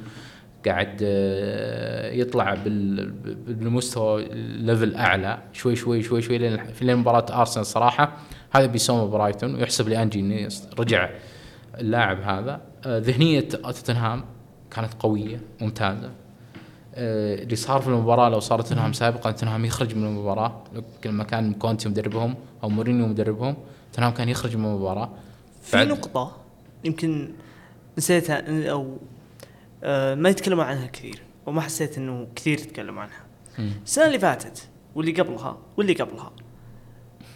B: قاعد آه، يطلع بالمستوى level أعلى. شوي شوي شوي شوي لين في مباراة ارسنال صراحة. هذا بيسوما برايتون. ويحسب لانجي انه رجع اللاعب هذا. آه، ذهنية توتنهام كانت قوية ممتازة. اللي صار في المباراة لو صارت توتنهام سابقا توتنهام يخرج من المباراة. لما كان كونتي مدربهم أو مورينيو مدربهم توتنهام كان يخرج من المباراة.
C: في نقطة يمكن نسيتها أو آه ما يتكلموا عنها كثير وما حسيت إنه كثير يتكلموا عنها. السنة اللي فاتت واللي قبلها واللي قبلها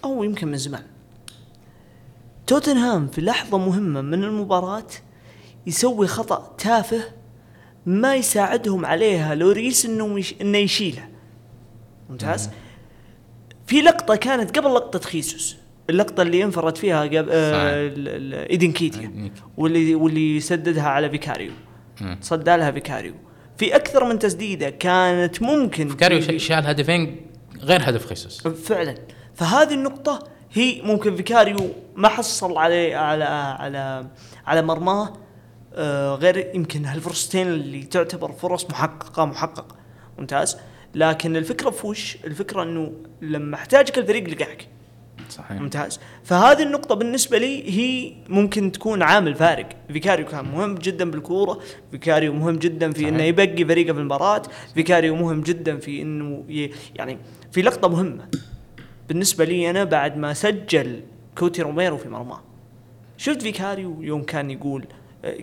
C: أو يمكن من زمان توتنهام في لحظة مهمة من المباراة يسوي خطأ تافه ما يساعدهم عليها لوريس إنه مش إنه يشيلها. ممتاز؟ في لقطة كانت قبل لقطة خيسوس. اللقطة اللي انفرد فيها قبل آه إيدي نكيتيا واللي واللي سددها على فيكاريو. تصدى لها فيكاريو. في أكثر من تسديدة كانت ممكن
B: فيكاريو شال هدفين غير هدف خيسوس.
C: فعلا. فهذه النقطة هي ممكن فيكاريو ما حصل عليه على على على مرماه. غير يمكن هالفرصتين اللي تعتبر فرص محققة محققه ممتاز؟ لكن الفكرة في وش؟ الفكرة إنه لما احتاجك الفريق لقاك صحيح. ممتاز؟ فهذه النقطة بالنسبة لي هي ممكن تكون عامل فارق. فيكاريو كان مهم جدا بالكورة فيكاريو مهم جدا في صحيح. انه يبقي فريقه في المباراة فيكاريو مهم جدا في إنه يعني في لقطة مهمة. بالنسبة لي أنا بعد ما سجل كوتي روميرو في مرماه شفت فيكاريو يوم كان يقول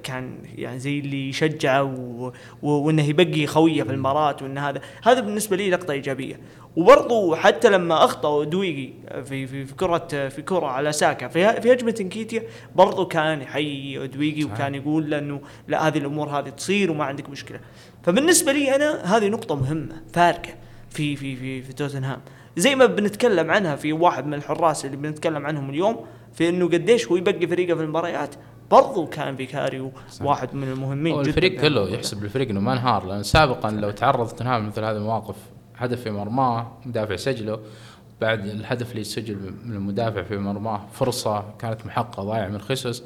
C: كان يعني زي اللي يشجعه. وإنه يبقي خويه في المباراة وإن هذا. هذا بالنسبة لي لقطة إيجابية. وبرضو حتى لما اخطا دويجي في في في كرة في كرة على ساكا في في هجمة إنكيتيا برضو كان يحيي دويجي وكان يقول له إنه لا هذه الأمور هذه تصير وما عندك مشكلة. فبالنسبة لي أنا هذه نقطة مهمة فارقه في في في في توتنهام. زي ما بنتكلم عنها في واحد من الحراس اللي بنتكلم عنهم اليوم في إنه قديش هو يبقي فريقه في المباريات. برضو كان فيكاريو واحد من المهمين جدا
B: الفريق
C: في
B: كله. يحسب الفريق إنه ما انهار لأن سابقا لو تعرض توتنهام مثل هذه المواقف هدف في مرماه مدافع سجله بعد الهدف اللي سجل من المدافع في مرماه فرصة كانت محققه ضايعه من خيسوس.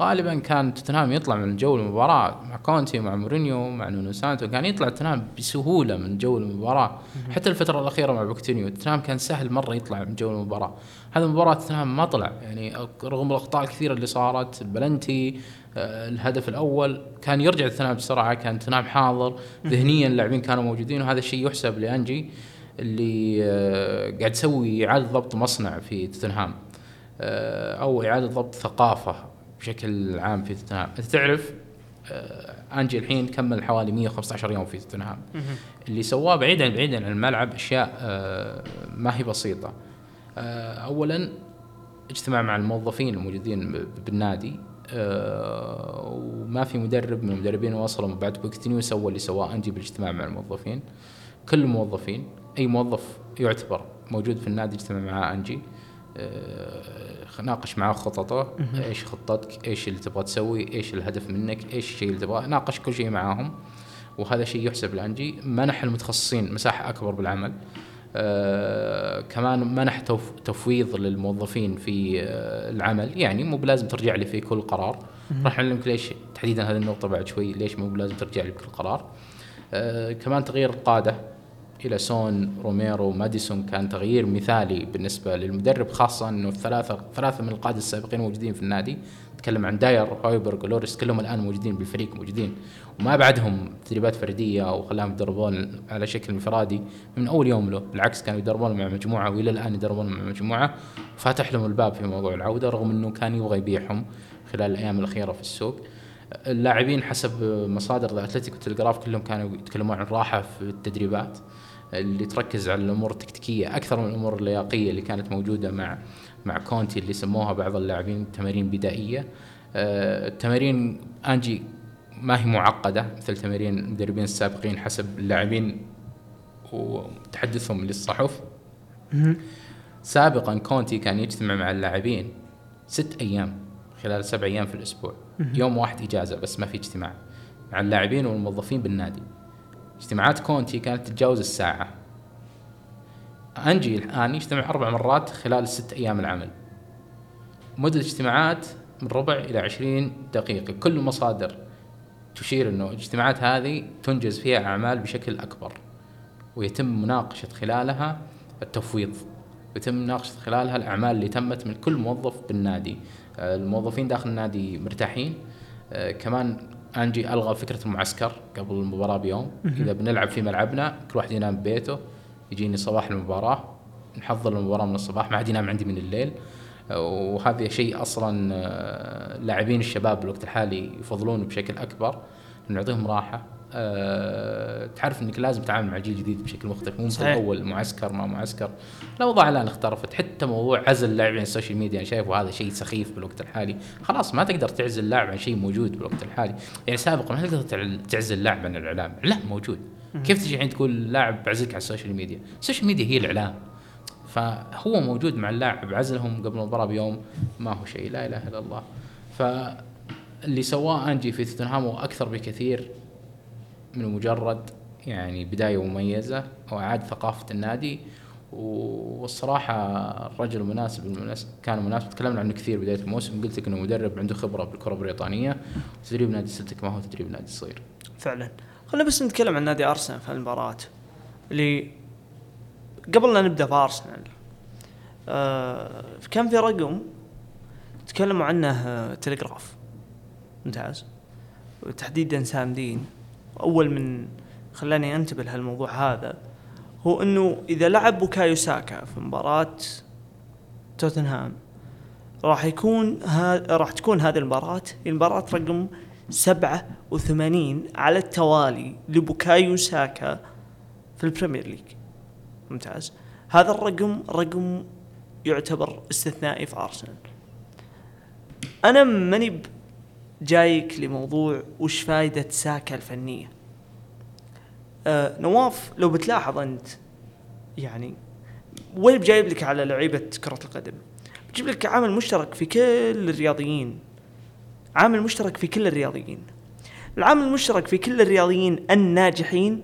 B: غالبا كان توتنهام يطلع من جو المباراة مع كونتي مع مورينيو مع نونو سانتو. كان يطلع توتنهام بسهولة من جو المباراة. حتى الفترة الأخيرة مع بوكتينو توتنهام كان سهل مرة يطلع من جو المباراة. هذه المباراة توتنهام ما طلع. يعني رغم الأخطاء الكثيرة اللي صارت البلنتي آه، الهدف الأول كان يرجع توتنهام بسرعة كان توتنهام حاضر. ذهنيا اللاعبين كانوا موجودين وهذا الشيء يحسب لأنجي اللي آه، قاعد يسوي إعادة ضبط مصنع في توتنهام. آه، أو إعادة ضبط ثقافة بشكل عام في توتنهام. أنت تعرف أنجي الحين كمل حوالي 115 يوم في توتنهام. اللي سواه بعيدا بعيدا عن الملعب أشياء ما هي بسيطة. اولا اجتماع مع الموظفين الموجودين بالنادي آه، وما في مدرب من المدربين وصلوا بعد بوكتينيو سوى اللي سواه. أنجي بالاجتماع مع الموظفين. كل الموظفين أي موظف يعتبر موجود في النادي اجتمع مع أنجي آه، ناقش معاه خططه. إيش خطتك؟ إيش اللي تبغى تسوي؟ إيش الهدف منك؟ إيش الشيء اللي تبغاه؟ ناقش كل شيء معاهم وهذا شيء يحسب لأنجي. منح المتخصصين مساحة أكبر بالعمل. آه كمان منح تفويض للموظفين في آه العمل. يعني مو بلازم ترجع لي في كل قرار. راح أعلمك ليش تحديدا هذه النقطة بعد شوي ليش مو بلازم ترجع لي بكل قرار. آه كمان تغيير القادة. إلى سون روميرو ماديسون كان تغيير مثالي بالنسبة للمدرب خاصة إنه الثلاثه ثلاثة من القادة السابقين موجودين في النادي. نتكلم عن داير هويبرغ لوريس كلهم الآن موجودين بالفريق موجودين. وما بعدهم تدريبات فردية وخلاهم يدربون على شكل انفرادي من أول يوم له. بالعكس كانوا يدربون مع مجموعة وإلى الآن يدربون مع مجموعة. فاتح لهم الباب في موضوع العودة رغم إنه كان يبغى يبيعهم خلال الأيام الأخيرة في السوق. اللاعبين حسب مصادر ذا تلغراف كلهم كانوا يتكلمون عن راحة في التدريبات. اللي تركز على الأمور التكتيكية أكثر من الأمور اللياقية اللي كانت موجودة مع مع كونتي اللي سموها بعض اللاعبين تمارين بدائية. آه، التمارين أنجي ما هي معقدة مثل تمارين المدربين السابقين حسب اللاعبين وتحدثهم للصحف. سابقا كونتي كان يجتمع مع اللاعبين ست أيام خلال سبع أيام في الأسبوع. يوم واحد إجازة بس ما في اجتماع. مع اللاعبين والموظفين بالنادي. اجتماعات كونتي كانت تتجاوز الساعة. أنجي الآن يجتمع أربع مرات خلال الست أيام العمل. مدة الاجتماعات من ربع إلى عشرين دقيقة. كل المصادر تشير أنه الاجتماعات هذه تنجز فيها أعمال بشكل أكبر. ويتم مناقشة خلالها التفويض. ويتم مناقشة خلالها الأعمال اللي تمت من كل موظف بالنادي. الموظفين داخل النادي مرتاحين. آه، كمان أنجي ألغى فكرة المعسكر قبل المباراة بيوم. إذا بنلعب في ملعبنا كل واحد ينام ببيته يجيني صباح المباراة نحضر المباراة من الصباح ما حد ينام عندي من الليل. وهذا شيء أصلا آه، لاعبين الشباب بالوقت الحالي يفضلونه بشكل أكبر نعطيهم راحة أه تعرف إنك لازم تتعامل مع الجيل الجديد بشكل مختلف مو مثل. أول معسكر ما معسكر. الاوضاع الان اختلفت. حتى موضوع عزل اللاعب عن ال social media أنا شايفه هذا شيء سخيف بالوقت الحالي. خلاص ما تقدر تعزل اللاعب عن شيء موجود بالوقت الحالي. يعني سابقا ما تقدر تعزل اللاعب عن الإعلام. الاعلام موجود. كيف تجي الحين تقول اللاعب بعزلك على ال social media؟ ال social media هي الإعلام. فهو موجود مع اللاعب عزلهم قبل المباراة بيوم ما هو شيء. لا إله إلا الله. فاللي سواه أنجي في توتنهام هو أكثر بكثير من مجرد يعني بداية مميزة واعاد ثقافة النادي. والصراحة الرجل مناسب المناسب كان مناسب. تكلمنا عنه كثير بداية الموسم. قلت لك إنه مدرب عنده خبرة بالكرة البريطانية. تدريب نادي سلتك ما هو تدريب نادي صغير.
C: فعلا. خلينا بس نتكلم عن نادي أرسنال في المباراه اللي قبل لا نبدأ في أرسنال آه كان في رقم تكلموا عنه آه تلغراف. ممتاز. وتحديدا سام دين. أول من خلاني أنتبه لهالموضوع هذا هو إنه إذا لعب بوكايو ساكا في مباراة توتنهام راح يكون راح تكون هذه المباراة المباراه رقم 87 على التوالي لبوكايو ساكا في البريمير ليج. ممتاز. هذا الرقم رقم يعتبر استثنائي في أرسنال. أنا ماني جايك لموضوع وش فائده ساكا الفنية؟ آه نواف لو بتلاحظ أنت يعني وين جايب لك على لعيبة كرة القدم؟ بجيب لك عامل مشترك في كل الرياضيين. عامل مشترك في كل الرياضيين. العامل المشترك في كل الرياضيين الناجحين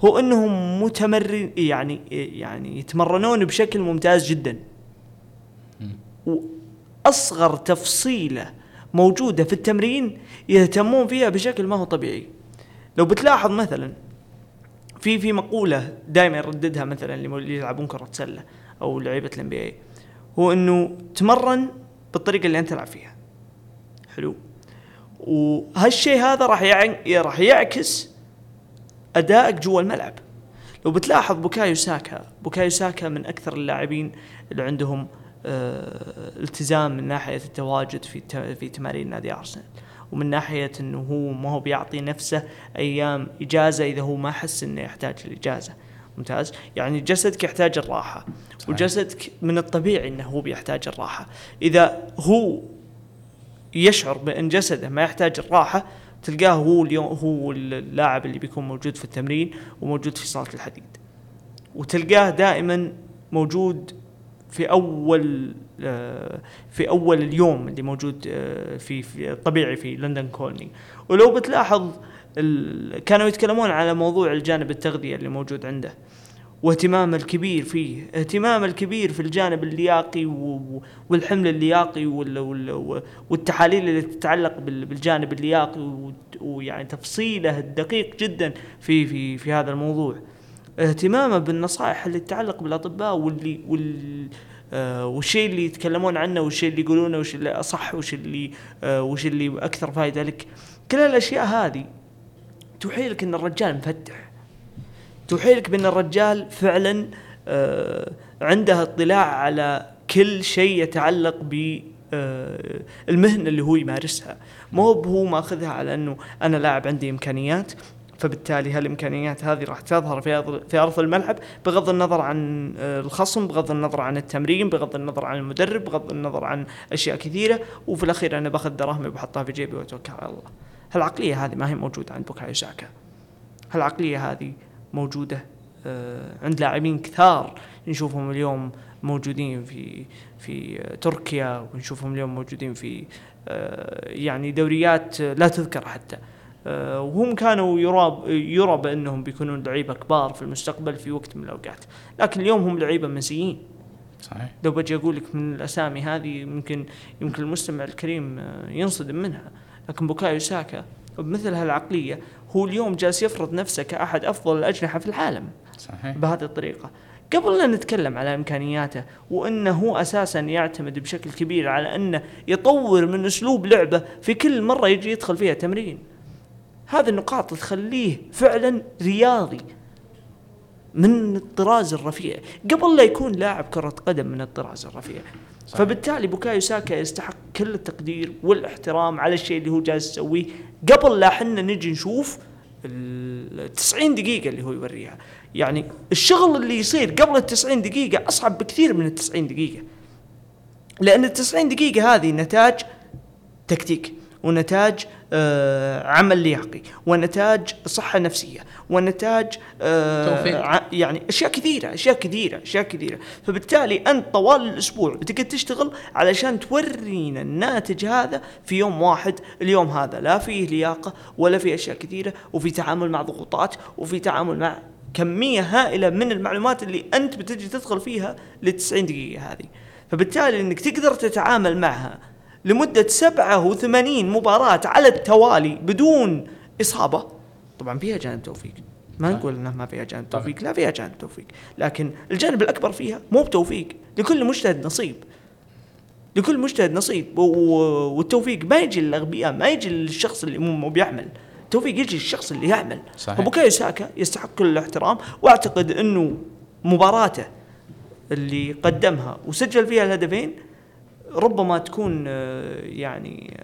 C: هو إنهم متمرن يعني يعني يتمرنون بشكل ممتاز جدا. وأصغر تفصيلة موجودة في التمرين يهتمون فيها بشكل ما هو طبيعي. لو بتلاحظ مثلا في في مقولة دائما يرددها مثلا اللي يلعبون كرة سلة أو لعيبة ال NBA هو إنه تمرن بالطريقة اللي أنت تلعب فيها. حلو. وهالشيء هذا راح يعن... راح يعكس أدائك جوا الملعب. لو بتلاحظ بوكايو ساكا بوكايو ساكا من أكثر اللاعبين اللي عندهم التزام من ناحية التواجد في في تمارين نادي أرسنال. ومن ناحية إنه هو ما هو بيعطي نفسه أيام إجازة إذا هو ما حس إنه يحتاج الاجازه ممتاز؟ يعني جسدك يحتاج الراحة
B: صحيح.
C: وجسدك من الطبيعي إنه هو بيحتاج الراحة. إذا هو يشعر بأن جسده ما يحتاج الراحة تلقاه هو اليوم هو اللاعب اللي بيكون موجود في التمرين وموجود في صالة الحديد. وتلقاه دائما موجود في أول آه، في أول اليوم اللي موجود آه، في في طبيعي في لندن كولني ولو بتلاحظ كانوا يتكلمون على موضوع الجانب التغذية اللي موجود عنده واهتمام الكبير فيه اهتمام الكبير في الجانب اللياقي والحمل اللياقي وال- وال- والتحاليل اللي تتعلق بال- بالجانب اللياقي ويعني تفصيله الدقيق جدا في في في هذا الموضوع. اهتمامه بالنصائح اللي تتعلق بالأطباء واللي وال والشيء اللي يتكلمون عنه والشيء اللي يقولونه وش اللي أصح وش اللي آه وش اللي أكثر فائده لك. كل الأشياء هذه توحي لك إن الرجال مفتح. توحي لك بإن الرجال فعلا آه عنده اطلاع على كل شيء يتعلق ب آه، المهنة اللي هو يمارسها. مو هو ماخذها على إنه أنا لاعب عندي إمكانيات. فبالتالي هالإمكانيات هذه راح تظهر في في ارض الملعب بغض النظر عن آه، الخصم بغض النظر عن التمرين بغض النظر عن المدرب بغض النظر عن أشياء كثيرة. وفي الأخير أنا باخذ دراهمي وبحطها في جيبي وأتوكل على الله. هالعقلية هذه ما هي موجودة عند بوكايو ساكا هالعقلية هذه موجودة آه، عند لاعبين كثار نشوفهم اليوم موجودين في في تركيا ونشوفهم اليوم موجودين في آه، يعني دوريات لا تذكر حتى. وهم كانوا يرى يرى بأنهم بيكونون لعيبة كبار في المستقبل في وقت من الأوقات. لكن اليوم هم لعيبة منسيين
B: صحيح.
C: لو بجي أقول لك من الأسامي هذه يمكن يمكن المستمع الكريم آه، ينصدم منها. لكن بوكايو ساكا بمثل هالعقلية هو اليوم جالس يفرض نفسه كأحد أفضل الأجنحة في العالم.
B: صحيح.
C: بهذه الطريقة. قبل لا نتكلم على إمكانياته وأنه هو أساسا يعتمد بشكل كبير على أنه يطور من أسلوب لعبه في كل مرة يجي يدخل فيها تمرين. هذه النقاط تخليه فعلا رياضي من الطراز الرفيع. قبل لا يكون لاعب كرة قدم من الطراز الرفيع.
B: صحيح.
C: فبالتالي بوكايو ساكا يستحق كل التقدير والاحترام على الشيء اللي هو جالس يسويه. قبل لا حنا نجي نشوف ال 90 دقيقة اللي هو يوريها. يعني الشغل اللي يصير قبل ال 90 دقيقة أصعب بكثير من ال 90 دقيقة. لأن ال 90 دقيقة هذه نتاج تكتيك. ونتاج آه عمل لياقي ونتاج صحة نفسية ونتاج آه
B: توفيق.
C: يعني أشياء كثيرة أشياء كثيرة أشياء كثيرة. فبالتالي أنت طوال الأسبوع بتقعد تشتغل علشان تورينا الناتج هذا في يوم واحد اليوم هذا. لا فيه لياقة ولا فيه أشياء كثيرة وفي تعامل مع ضغوطات وفي تعامل مع كمية هائلة من المعلومات اللي أنت بتجي تدخل فيها لل 90 دقيقة هذه. فبالتالي أنك تقدر تتعامل معها لمدة 87 مباراة على التوالي بدون إصابة. طبعا فيها جانب توفيق. ما. نقول إنها ما فيها جانب. توفيق. لا فيها جانب توفيق. لكن الجانب الأكبر فيها مو بتوفيق. لكل مجتهد نصيب. لكل مجتهد نصيب. والتوفيق ما يجي للأغبياء ما يجي للشخص اللي مو بيعمل. التوفيق يجي للشخص اللي يعمل.
B: صحيح.
C: وبوكايو ساكا يستحق كل الاحترام وأعتقد إنه مباراته اللي قدمها وسجل فيها الهدفين ربما تكون آه، يعني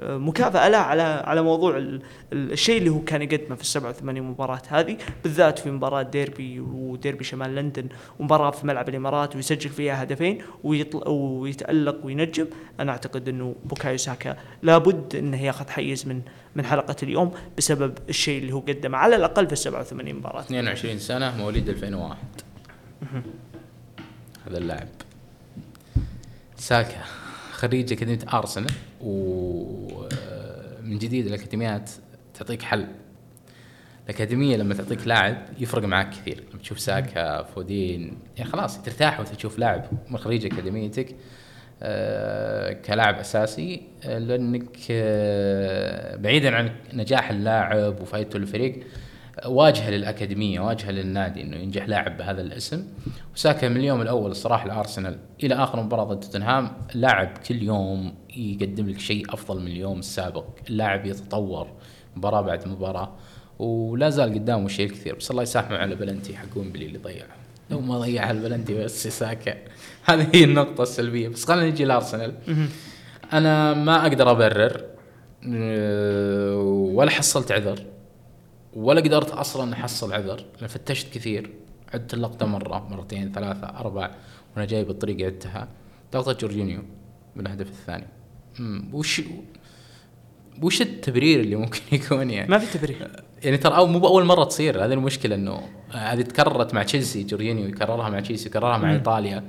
C: آه، مكافأة له على على موضوع ال- ال- الشيء اللي هو كان يقدمه في ال 87 مباراة هذه بالذات في مباراة ديربي وديربي شمال لندن ومباراة في ملعب الإمارات ويسجل فيها هدفين ويطل ويتألق وينجم. أنا أعتقد إنه بوكايو ساكا لابد انه ياخذ حيز من من حلقة اليوم بسبب الشيء اللي هو قدمه على الأقل في ال 87 مباراة.
B: 22 سنة مواليد 2001 هذا اللاعب. ساكا. خريج أكاديمية أرسنال ومن جديد الأكاديميات تعطيك حل. الأكاديمية لما تعطيك لاعب يفرق معك كثير. لما تشوف ساكا فودين يعني خلاص ترتاح وانت تشوف لاعب من خريج أكاديميتك آه، كلاعب أساسي آه، لأنك آه، بعيدا عن نجاح اللاعب وفائدته للفريق آه، واجهة للأكاديمية واجهة للنادي إنه ينجح لاعب بهذا الاسم. وساكا من اليوم الأول الصراحة الارسنال إلى آخر مباراة ضد توتنهام اللاعب كل يوم يقدم لك شيء أفضل من اليوم السابق. اللاعب يتطور مباراة بعد مباراة ولا زال قدامه شيء الكثير بس الله يسامحه على بلنتي حق ويمبلي اللي ضيعه لو ما ضيع البلنتي بس ساكا هذه هي النقطة السلبية. بس خلينا نجي لأرسنال. أنا ما أقدر أبرر أه، ولا حصلت عذر. ولا قدرت أصلا أحصل عذر لأن فتشت كثير عدت اللقطة مرة مرتين ثلاثة أربع وأنا جاي بالطريق عدتها. لقطة جورجينيو بالهدف الثاني. مم، وش وش التبرير اللي ممكن يكون يعني؟
C: ما في تبرير.
B: يعني ترى مو بأول مرة تصير هذه المشكلة إنه هذه تكررت مع تشيلسي جورجينيو يكررها مع تشيلسي يكررها مع. إيطاليا.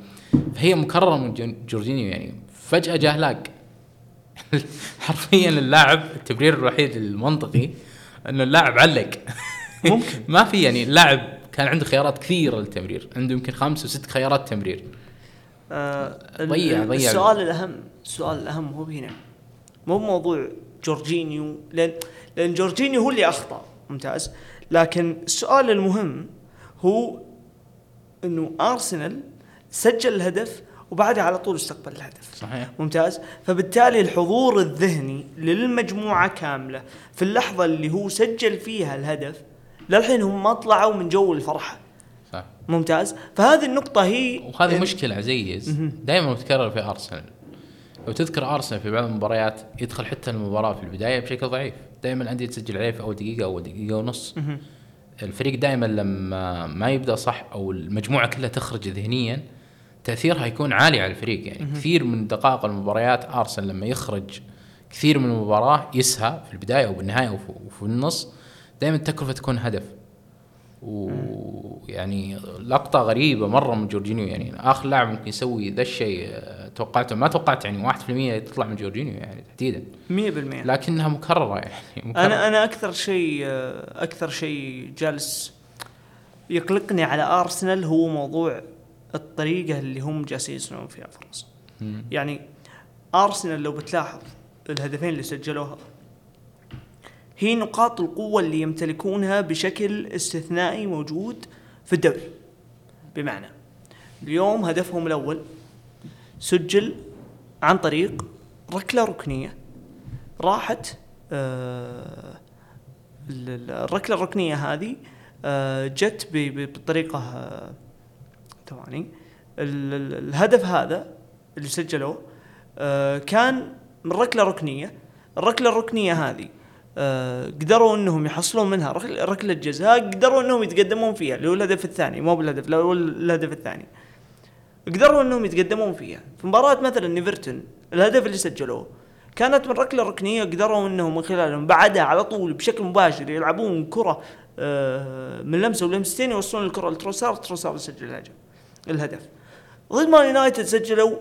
B: فهي مكررة من جورجينيو يعني. فجأة جاه لاق حرفيا اللاعب التبرير الوحيد المنطقي إنه اللاعب علق.
C: ممكن.
B: ما في يعني اللاعب كان عنده خيارات كثيرة للتمرير. عنده يمكن خمس وست خيارات تمرير.
C: آه
B: ضيع- ضيع.
C: السؤال الأهم السؤال الأهم هو هنا. مو بموضوع جورجينيو لأن لأن جورجينيو هو اللي أخطأ. ممتاز. لكن السؤال المهم هو إنه أرسنال سجل الهدف وبعدها على طول استقبل الهدف.
B: صحيح.
C: ممتاز؟ فبالتالي الحضور الذهني للمجموعة كاملة في اللحظة اللي هو سجل فيها الهدف للحين هم ما طلعوا من جو الفرحة.
B: صح.
C: ممتاز؟ فهذه النقطة هي
B: وهذه مشكلة عزيز. دائما متكرر في أرسنال. لو تذكر أرسنال في بعض المباريات يدخل حتى المباراة في البداية بشكل ضعيف. دائما الأندية تسجل عليه في اول دقيقة أو دقيقة ونص. الفريق دائما لما ما يبدأ صح أو المجموعة كلها تخرج ذهنيا تاثيرها يكون عالي على الفريق. يعني كثير من دقائق المباريات أرسنال لما يخرج كثير من المباراة يسهى في البداية أو بالنهايه وفي وفي النص. دائما التكلفة تكون هدف. ويعني لقطة غريبة مرة من جورجينيو. يعني آخر لاعب ممكن يسوي ذا الشيء آه، توقعته. ما توقعت يعني 1% تطلع من جورجينيو يعني تحديدا.
C: 100%
B: لكنها مكررة يعني. مكررة.
C: أنا أنا أكثر شيء آه، أكثر شيء جالس يقلقني على أرسنال هو موضوع الطريقة اللي هم جالسين يصنعون فيها فرص
B: مم.
C: يعني أرسنال لو بتلاحظ الهدفين اللي سجلوها هي نقاط القوة اللي يمتلكونها بشكل استثنائي موجود في الدوري. بمعنى اليوم هدفهم الأول سجل عن طريق ركلة ركنية. راحت آه ال- ال- الركلة الركنية هذه آه جت بطريقة آه ثواني ال- ال- الهدف هذا اللي سجلوه آه كان من ركلة ركنية. الركلة الركنية هذه آه قدروا إنهم يحصلون منها ركل- ركلة جزاء قدروا إنهم يتقدمون فيها اللي هو الهدف الثاني مو بالهدف لا هو الهدف الثاني. قدروا إنهم يتقدمون فيها. في مباراة مثلا إيفرتون الهدف اللي سجلوه كانت من ركلة ركنية قدروا إنهم من خلالهم بعدها على طول بشكل مباشر يلعبون كرة آه، من لمسة ولمستين يوصلون الكرة لتروسار تروسار يسجل الهجم. الهدف. ضد مان يونايتد سجلوا ال-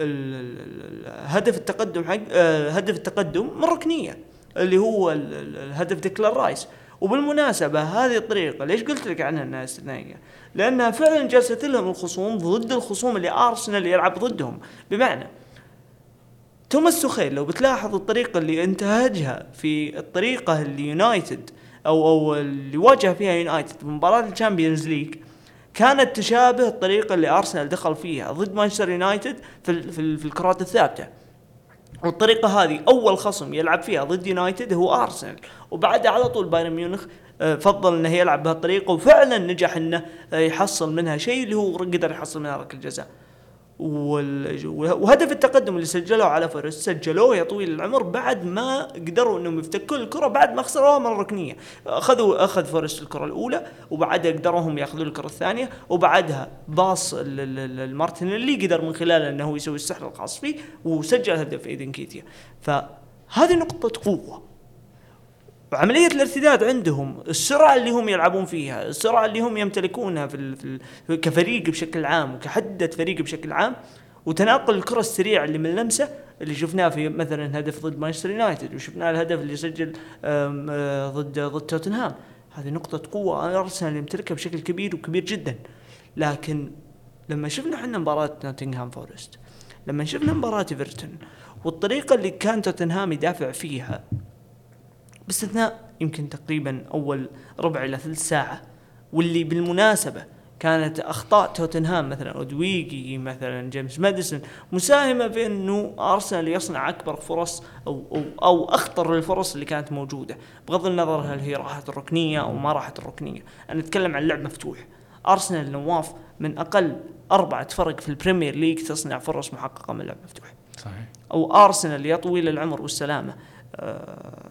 C: ال- ال- هدف التقدم حق آه، هدف التقدم من ركنية اللي هو ال- ال- الهدف ديكلان رايس. وبالمناسبة هذه الطريقة ليش قلت لك عنها إنها استثنائية؟ لأنها فعلا جلست لهم الخصوم ضد الخصوم اللي أرسنال يلعب ضدهم، بمعنى توماس توخيل لو بتلاحظ الطريقة اللي انتهجها في الطريقة اللي يونايتد أو أو اللي واجه فيها يونايتد في مباراة الشامبيونز ليج كانت تشابه الطريقة اللي أرسنال دخل فيها ضد مانشستر يونايتد في في, في الكرات الثابتة. والطريقة هذه أول خصم يلعب فيها ضد يونايتد هو أرسنال وبعدها على طول بايرن ميونخ آه، فضل إنه يلعب بهالطريقة وفعلا نجح إنه آه، يحصل منها شيء اللي هو قدر يحصل منها ركله جزاء. وهدف التقدم اللي سجلوه على فورست سجلوه يا طويل العمر بعد ما قدروا إنهم يفتكون الكرة بعد ما خسروها من الركنيه اخذوا أخذ فورست الكرة الأولى وبعدها قدروا هم يأخذون الكرة الثانية وبعدها باص ال- ال- ال- المارتينيلي قدر من خلاله إنه يسوي السحر الخاص فيه وسجل هدف إيدن كيتيا. فهذه نقطة قوة. وعملية الارتداد عندهم السرعة اللي هم يلعبون فيها السرعة اللي هم يمتلكونها في, في كفريق بشكل عام وكحدة فريق بشكل عام وتناقل الكرة السريع اللي من لمسة اللي شفناه في مثلا هدف ضد مانشستر يونايتد وشفناه الهدف اللي سجل آه، ضد ضد توتنهام. هذه نقطة قوة أرسنال يمتلكها بشكل كبير وكبير جدا. لكن لما شفنا إحنا مباراة نوتنغهام فورست لما شفنا مباراة إيفرتون والطريقة اللي كان توتنهام يدافع فيها باستثناء يمكن تقريبا أول ربع إلى ثلث ساعة واللي بالمناسبة كانت أخطاء توتنهام مثلا أودوجي مثلا جيمس ماديسون مساهمة في إنه أرسنال يصنع أكبر فرص أو أو, أو أخطر الفرص اللي كانت موجودة. بغض النظر هل هي راحت الركنية أو ما راحت الركنية أنا أتكلم عن لعب مفتوح. أرسنال نواف من أقل أربعة فرق في البريمير ليج تصنع فرص محققة من لعب مفتوح.
B: صحيح.
C: أو أرسنال يا طويل العمر والسلامة.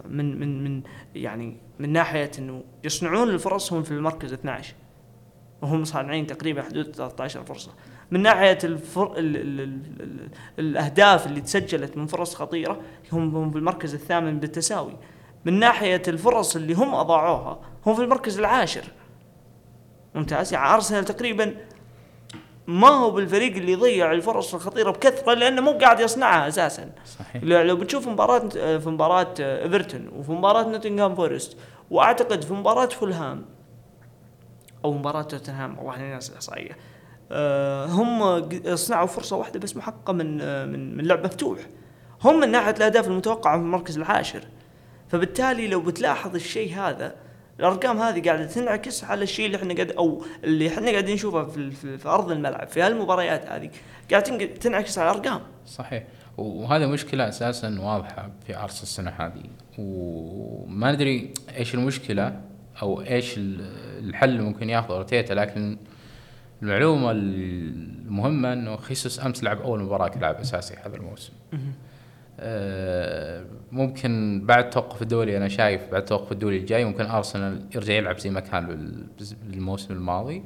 C: من من من يعني من ناحية إنه يصنعون الفرص هم في المركز 12 وهم صانعين تقريبا حدود 13 فرصة. من ناحية الفر... ال... ال... ال... ال... الأهداف اللي تسجلت من فرص خطيرة هم هم في المركز الثامن بالتساوي. من ناحية الفرص اللي هم أضاعوها هم في المركز العاشر. ممتاز؟ يعني أرسنال تقريبا ما هو بالفريق اللي يضيع الفرص الخطيرة بكثرة لأنه مو قاعد يصنعها أساسا.
B: صحيح.
C: لو بتشوف مباراة في مباراة إيفرتون وفي مباراة نوتنغهام فورست وأعتقد في مباراة فولهام أو مباراة توتنهام والله أنسى الإحصائية آه، هم صنعوا فرصة واحدة بس محققة من آه، من من لعب مفتوح. هم من ناحية الأهداف المتوقعة في المركز العاشر فبالتالي لو بتلاحظ الشيء هذا الأرقام هذه قاعدة تنعكس على الشيء اللي إحنا قاعد أو اللي إحنا قاعدين نشوفه في, في, في أرض الملعب في هالمباريات هذه. قاعدة تنعكس على الأرقام.
B: صحيح. وهذا مشكلة أساسا واضحة في أرسنال السنة هذه. وما ندري إيش المشكلة أو إيش ال- الحل اللي ممكن ياخذه أرتيتا لكن المعلومة المهمة أنه خيسوس أمس لعب أول مباراة كلاعب أساسي هذا الموسم. ممكن بعد توقف الدوري أنا شايف بعد توقف الدوري الجاي ممكن أرسنال يرجع يلعب زي ما كان بالموسم الماضي.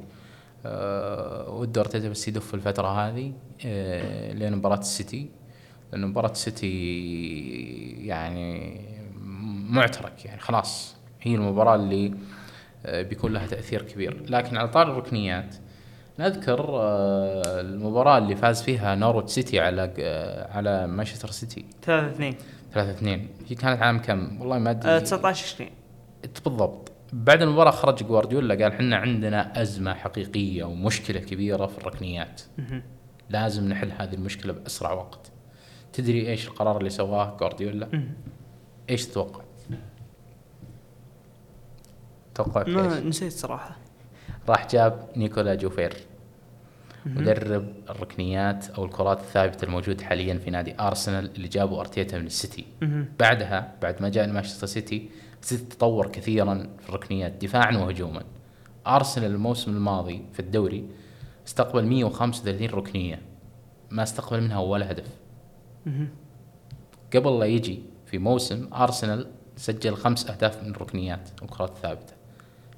B: آه، ودي ارتيتا بس يدف الفترة هذه آه، لين مباراة السيتي لأن مباراة السيتي يعني معترك يعني خلاص هي المباراة اللي آه، بيكون لها تأثير كبير. لكن على طاري الركنيات نذكر آه، المباراة اللي فاز فيها نورويتش سيتي على آه، على مانشستر سيتي.
C: 3 2
B: 3 2 هي كانت عام كم؟ والله ما
C: آه،
B: ادري
C: 19 20
B: بالضبط. بعد المباراة خرج جوارديولا قال إحنا عندنا أزمة حقيقية ومشكلة كبيرة في الركنيات. لازم نحل هذه المشكلة بأسرع وقت. تدري إيش القرار اللي سواه جوارديولا؟ إيش تتوقع؟ توقعك
C: ما؟ نسيت صراحة.
B: راح جاب نيكولا جوفير. مدرب الركنيات أو الكرات الثابتة الموجود حاليا في نادي أرسنال اللي جابوا أرتيتا من السيتي. بعدها بعد ما جاء مانشستر سيتي السيتي تطور كثيرا في الركنيات دفاعا وهجوما. أرسنال الموسم الماضي في الدوري استقبل 135 ركنية. ما استقبل منها ولا هدف. قبل لا يجي في موسم أرسنال سجل خمس أهداف من الركنيات والكرات الثابتة.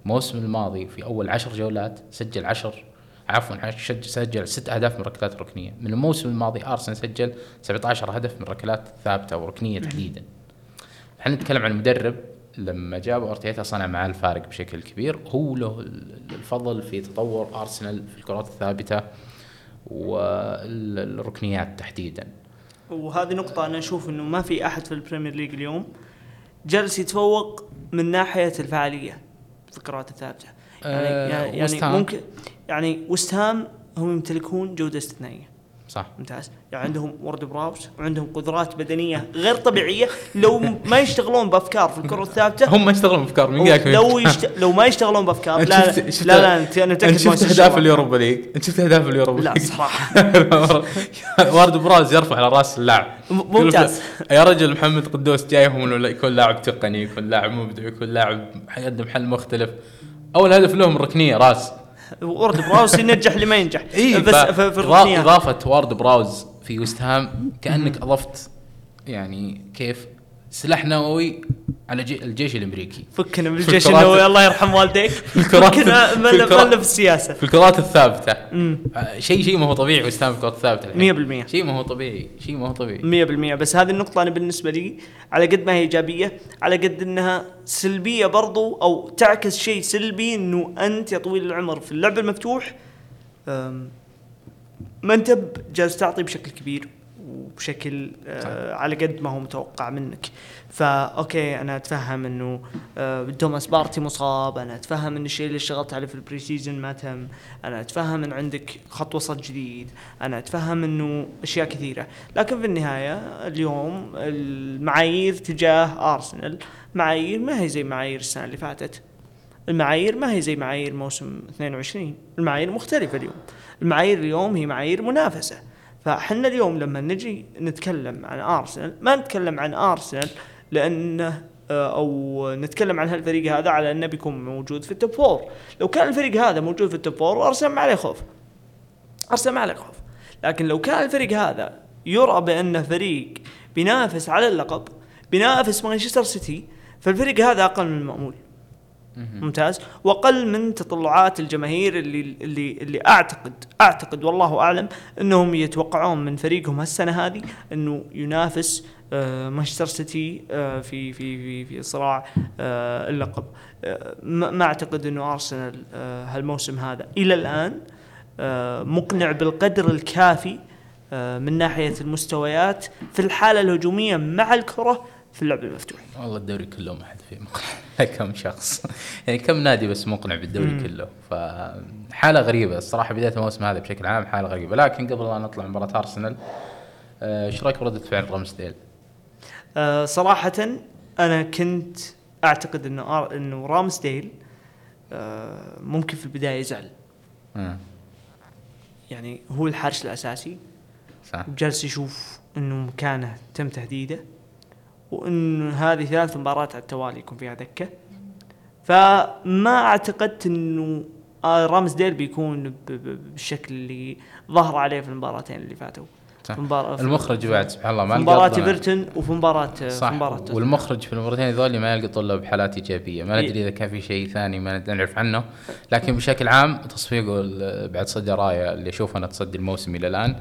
B: الموسم الماضي في أول عشر جولات سجل عشر عفوا سجل ست أهداف من الركلات الركنيه من الموسم الماضي أرسنال سجل 17 هدف من الركلات الثابته وركنية تحديدا. إحنا نتكلم عن مدرب لما جاب أرتيتا صنع معاه الفارق بشكل كبير. هو له الفضل في تطور أرسنال في الكرات الثابتة والركنيات تحديدا.
C: وهذه نقطة أنا أشوف إنه ما في أحد في البريمير ليج اليوم. جالس يتفوق من ناحية الفعالية. في الكرات الثابتة يعني,
B: آه،
C: يعني. ممكن يعني وست هام هم يمتلكون جودة استثنائية
B: صح.
C: ممتاز. يعني عندهم وورد براوس وعندهم قدرات بدنية غير طبيعية. لو ما يشتغلون بأفكار في الكرة الثابتة
B: هم ما يشتغلون بأفكار من قالك
C: لو يشت... لو ما يشتغلون
B: بأفكار
C: لا
B: شفت شفت
C: لا لا انت
B: أنا
C: متاكد
B: شفت
C: أهداف.
B: اليوروبا ليج؟ أنت شفت أهداف اليوروبا
C: لا
B: ليج؟
C: صراحة.
B: وارد براوس يرفع على رأس اللاعب.
C: ممتاز.
B: يا رجل محمد قدوس جايهم انه يكون لاعب تقني يكون لاعب مبدع يكون لاعب يقدم حل مختلف. أول هدف لهم الركنية راس.
C: وورد براوس ينجح اللي ما ينجح.
B: اي
C: بس
B: ف-
C: في
B: إضافة وارد براوس في ويست هام كأنك أضفت يعني كيف سلاح نووي على جي الجيش الأمريكي.
C: فكنا بالجيش
B: الكرات-
C: النووي الله يرحم والديك. فكنا
B: في
C: السياسة. في
B: الكرات
C: الثابتة.
B: آه، شيء شيء ما هو طبيعي في الكرات الثابتة الحين.
C: 100%
B: شيء ما هو طبيعي شيء ما هو طبيعي.
C: 100% بس هذه النقطة أنا بالنسبة لي على قد ما هي إيجابية على قد أنها سلبية برضو أو تعكس شيء سلبي أنه أنت يا طويل العمر في اللعب المفتوح ما أنت ب- جالس تعطي بشكل كبير. وبشكل آه على قد ما هو متوقع منك. فا أوكي أنا أتفهم إنه آه توماس بارتي مصاب أنا أتفهم إن الشيء اللي اشتغلت عليه في ال pre-season ما تم أنا أتفهم إن عندك خط وسط جديد أنا أتفهم إنه أشياء كثيرة. لكن في النهاية اليوم المعايير تجاه ارسنال معايير ما هي زي معايير السنة اللي فاتت. المعايير ما هي زي معايير موسم 22 المعايير مختلفة اليوم. المعايير اليوم هي معايير منافسة. فاحنا اليوم لما نجي نتكلم عن أرسنال ما نتكلم عن أرسنال لأنه آه، أو نتكلم عن هالفريق هذا على أنه بيكون موجود في ال top four لو كان الفريق هذا موجود في ال top four أرسنال ما عليه خوف. أرسنال ما عليه خوف. لكن لو كان الفريق هذا يرى بانه فريق بينافس على اللقب بينافس مانشستر سيتي فالفريق هذا أقل من المأمول. ممتاز. واقل من تطلعات الجماهير اللي اللي اللي أعتقد أعتقد والله أعلم إنهم يتوقعون من فريقهم هالسنة هذه إنه ينافس آه، مانشستر سيتي آه، في في في في صراع آه، اللقب. آه، ما أعتقد إنه أرسنال آه، هالموسم هذا إلى الآن آه، مقنع بالقدر الكافي من ناحية المستويات في الحالة الهجومية مع الكرة في اللعب المفتوح.
B: والله الدوري كله ما حد فيه مقنع. كم شخص. يعني كم نادي بس مقنع بالدوري
C: مم.
B: كله. فحاله غريبة الصراحة بداية الموسم هذا بشكل عام حالة غريبة. لكن قبل لا نطلع مباراة أرسنال آه، إيش رأيك برده فعل رامسديل؟
C: آه، صراحة أنا كنت أعتقد إنه آر- إنه رامسديل آه، ممكن في البداية يزعل.
B: آه،
C: يعني هو الحارس الأساسي.
B: صح.
C: وجالس يشوف إنه مكانه تم تهديده. وإنه هذه ثلاث مباريات على التوالي يكون فيها دكة فما اعتقدت إنه آه، رامسديل بيكون ب- ب- بالشكل اللي ظهر عليه في المباراتين اللي فاتوا
B: صح.
C: في مباراة في-
B: المخرج بعد سبحان الله ما
C: في مباراة. إيفرتون وفي مباراة في
B: صح
C: مباراة توتنهام.
B: والمخرج في المباراتين هذول ما يلقى طلب بحالات إيجابية ما
C: إيه.
B: ندري إذا كان في شيء ثاني ما نعرف عنه لكن بشكل عام تصفيقه بعد صدى رايه اللي أشوف أنا تصدي الموسم إلى الآن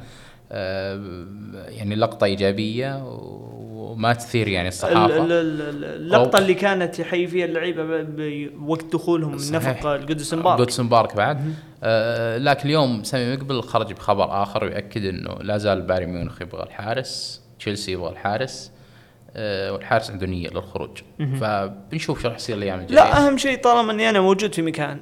B: يعني لقطة إيجابية وما تثير يعني
C: ال-
B: الصحافة.
C: ال- ال- اللقطة
B: أو-
C: اللي كانت يحيي فيها اللعيبة ب- بوقت دخولهم من. نفق القدس مبارك.
B: جودسون بارك بعد. آه لكن اليوم سامي مقبل خرج بخبر آخر ويؤكد إنه لا زال بايرن ميونخ يبغى الحارس تشيلسي يبغى الحارس آه والحارس عنده نية للخروج. فبنشوف شو راح يصير الأيام الجاية.
C: لا أهم شيء طالما إني أنا موجود في مكان.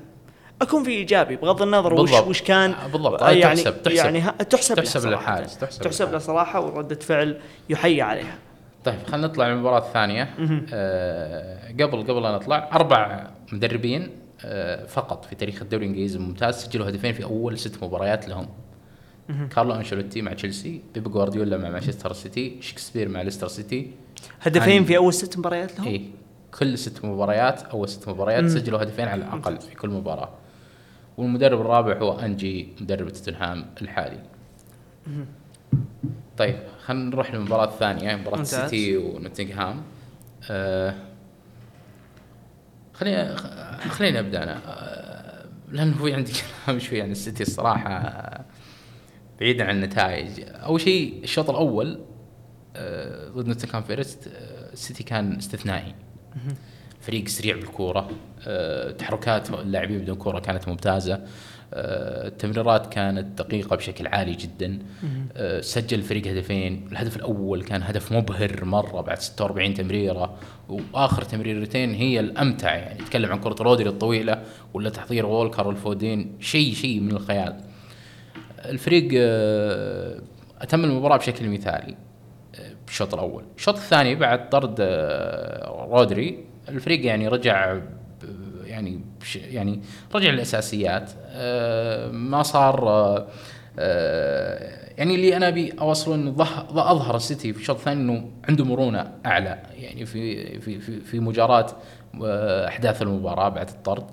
C: أكون في إيجابي بغض النظر وش
B: بالضبط.
C: وش كان.
B: آه، بالضبط.
C: آه، يعني
B: تحسب- تحسب.
C: يعني ها- تحسب
B: تحسب
C: له
B: تحسب
C: تحسب له. صراحة ورده فعل يحيى عليها.
B: طيب خلينا نطلع للمباراة الثانية. آه قبل قبل لا نطلع أربع مدربين آه فقط في تاريخ الدوري الإنجليزي الممتاز سجلوا هدفين في أول ست مباريات لهم. كارلو أنشيلوتي مع تشيلسي بيب جوارديولا مع مانشستر سيتي شكسبير مع ليستر سيتي.
C: هدفين
B: عن-
C: في أول ست مباريات لهم؟
B: إيه. كل ست مباريات أول ست مباريات سجلوا هدفين على الأقل في كل مباراة. والمدرب الرابع هو أنجي مدرب توتنهام الحالي. طيب خلينا نروح للمباراة الثانية مباراة
C: ممتاز.
B: سيتي ونوتنغهام. آه خلينا خلينا ابدا أنا. آه لأنه في عندي كلام شوي عن السيتي الصراحة آه، بعيدا عن النتائج. أول شيء الشوط الأول آه، ضد نوتنغهام فورست السيتي كان استثنائي. فريق سريع بالكورة. آه، تحركات اللاعبين بدون كورة كانت ممتازة. آه، التمريرات كانت دقيقة بشكل عالي جدا. آه، سجل الفريق هدفين. الهدف الأول كان هدف مبهر مرة بعد 46 تمريرة. وآخر تمريرتين هي الأمتع يعني نتكلم عن كرة رودري الطويلة ولا تحضير وولكر والفودين شيء شيء من الخيال. الفريق أتم المباراة بشكل مثالي بالشوط الأول. الشوط الثاني بعد طرد رودري الفريق يعني رجع يعني يعني رجع للأساسيات. آه، ما صار آه، آه، يعني اللي أنا أبي أوصله إنه أظهر السيتي في الشوط الثاني إنه عنده مرونة أعلى. يعني في في في, في مجاراه أحداث المباراة بعد الطرد.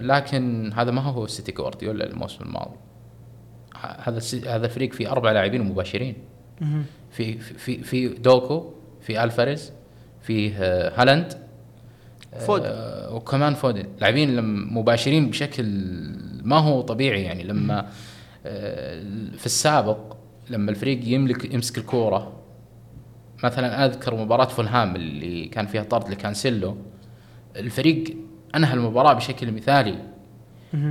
B: لكن هذا ما هو سيتي جوارديولا الموسم الماضي. هذا هذا الفريق فيه أربع لاعبين مباشرين. في في في دوكو في ألفاريز فيه هالاند.
C: فودن.
B: وكمان فودن لاعبين مباشرين بشكل ما هو طبيعي يعني لما آه، في السابق لما الفريق يملك يمسك الكورة. مثلا أذكر مباراة فولهام اللي كان فيها طرد لكانسيلو. الفريق أنهى المباراة بشكل مثالي.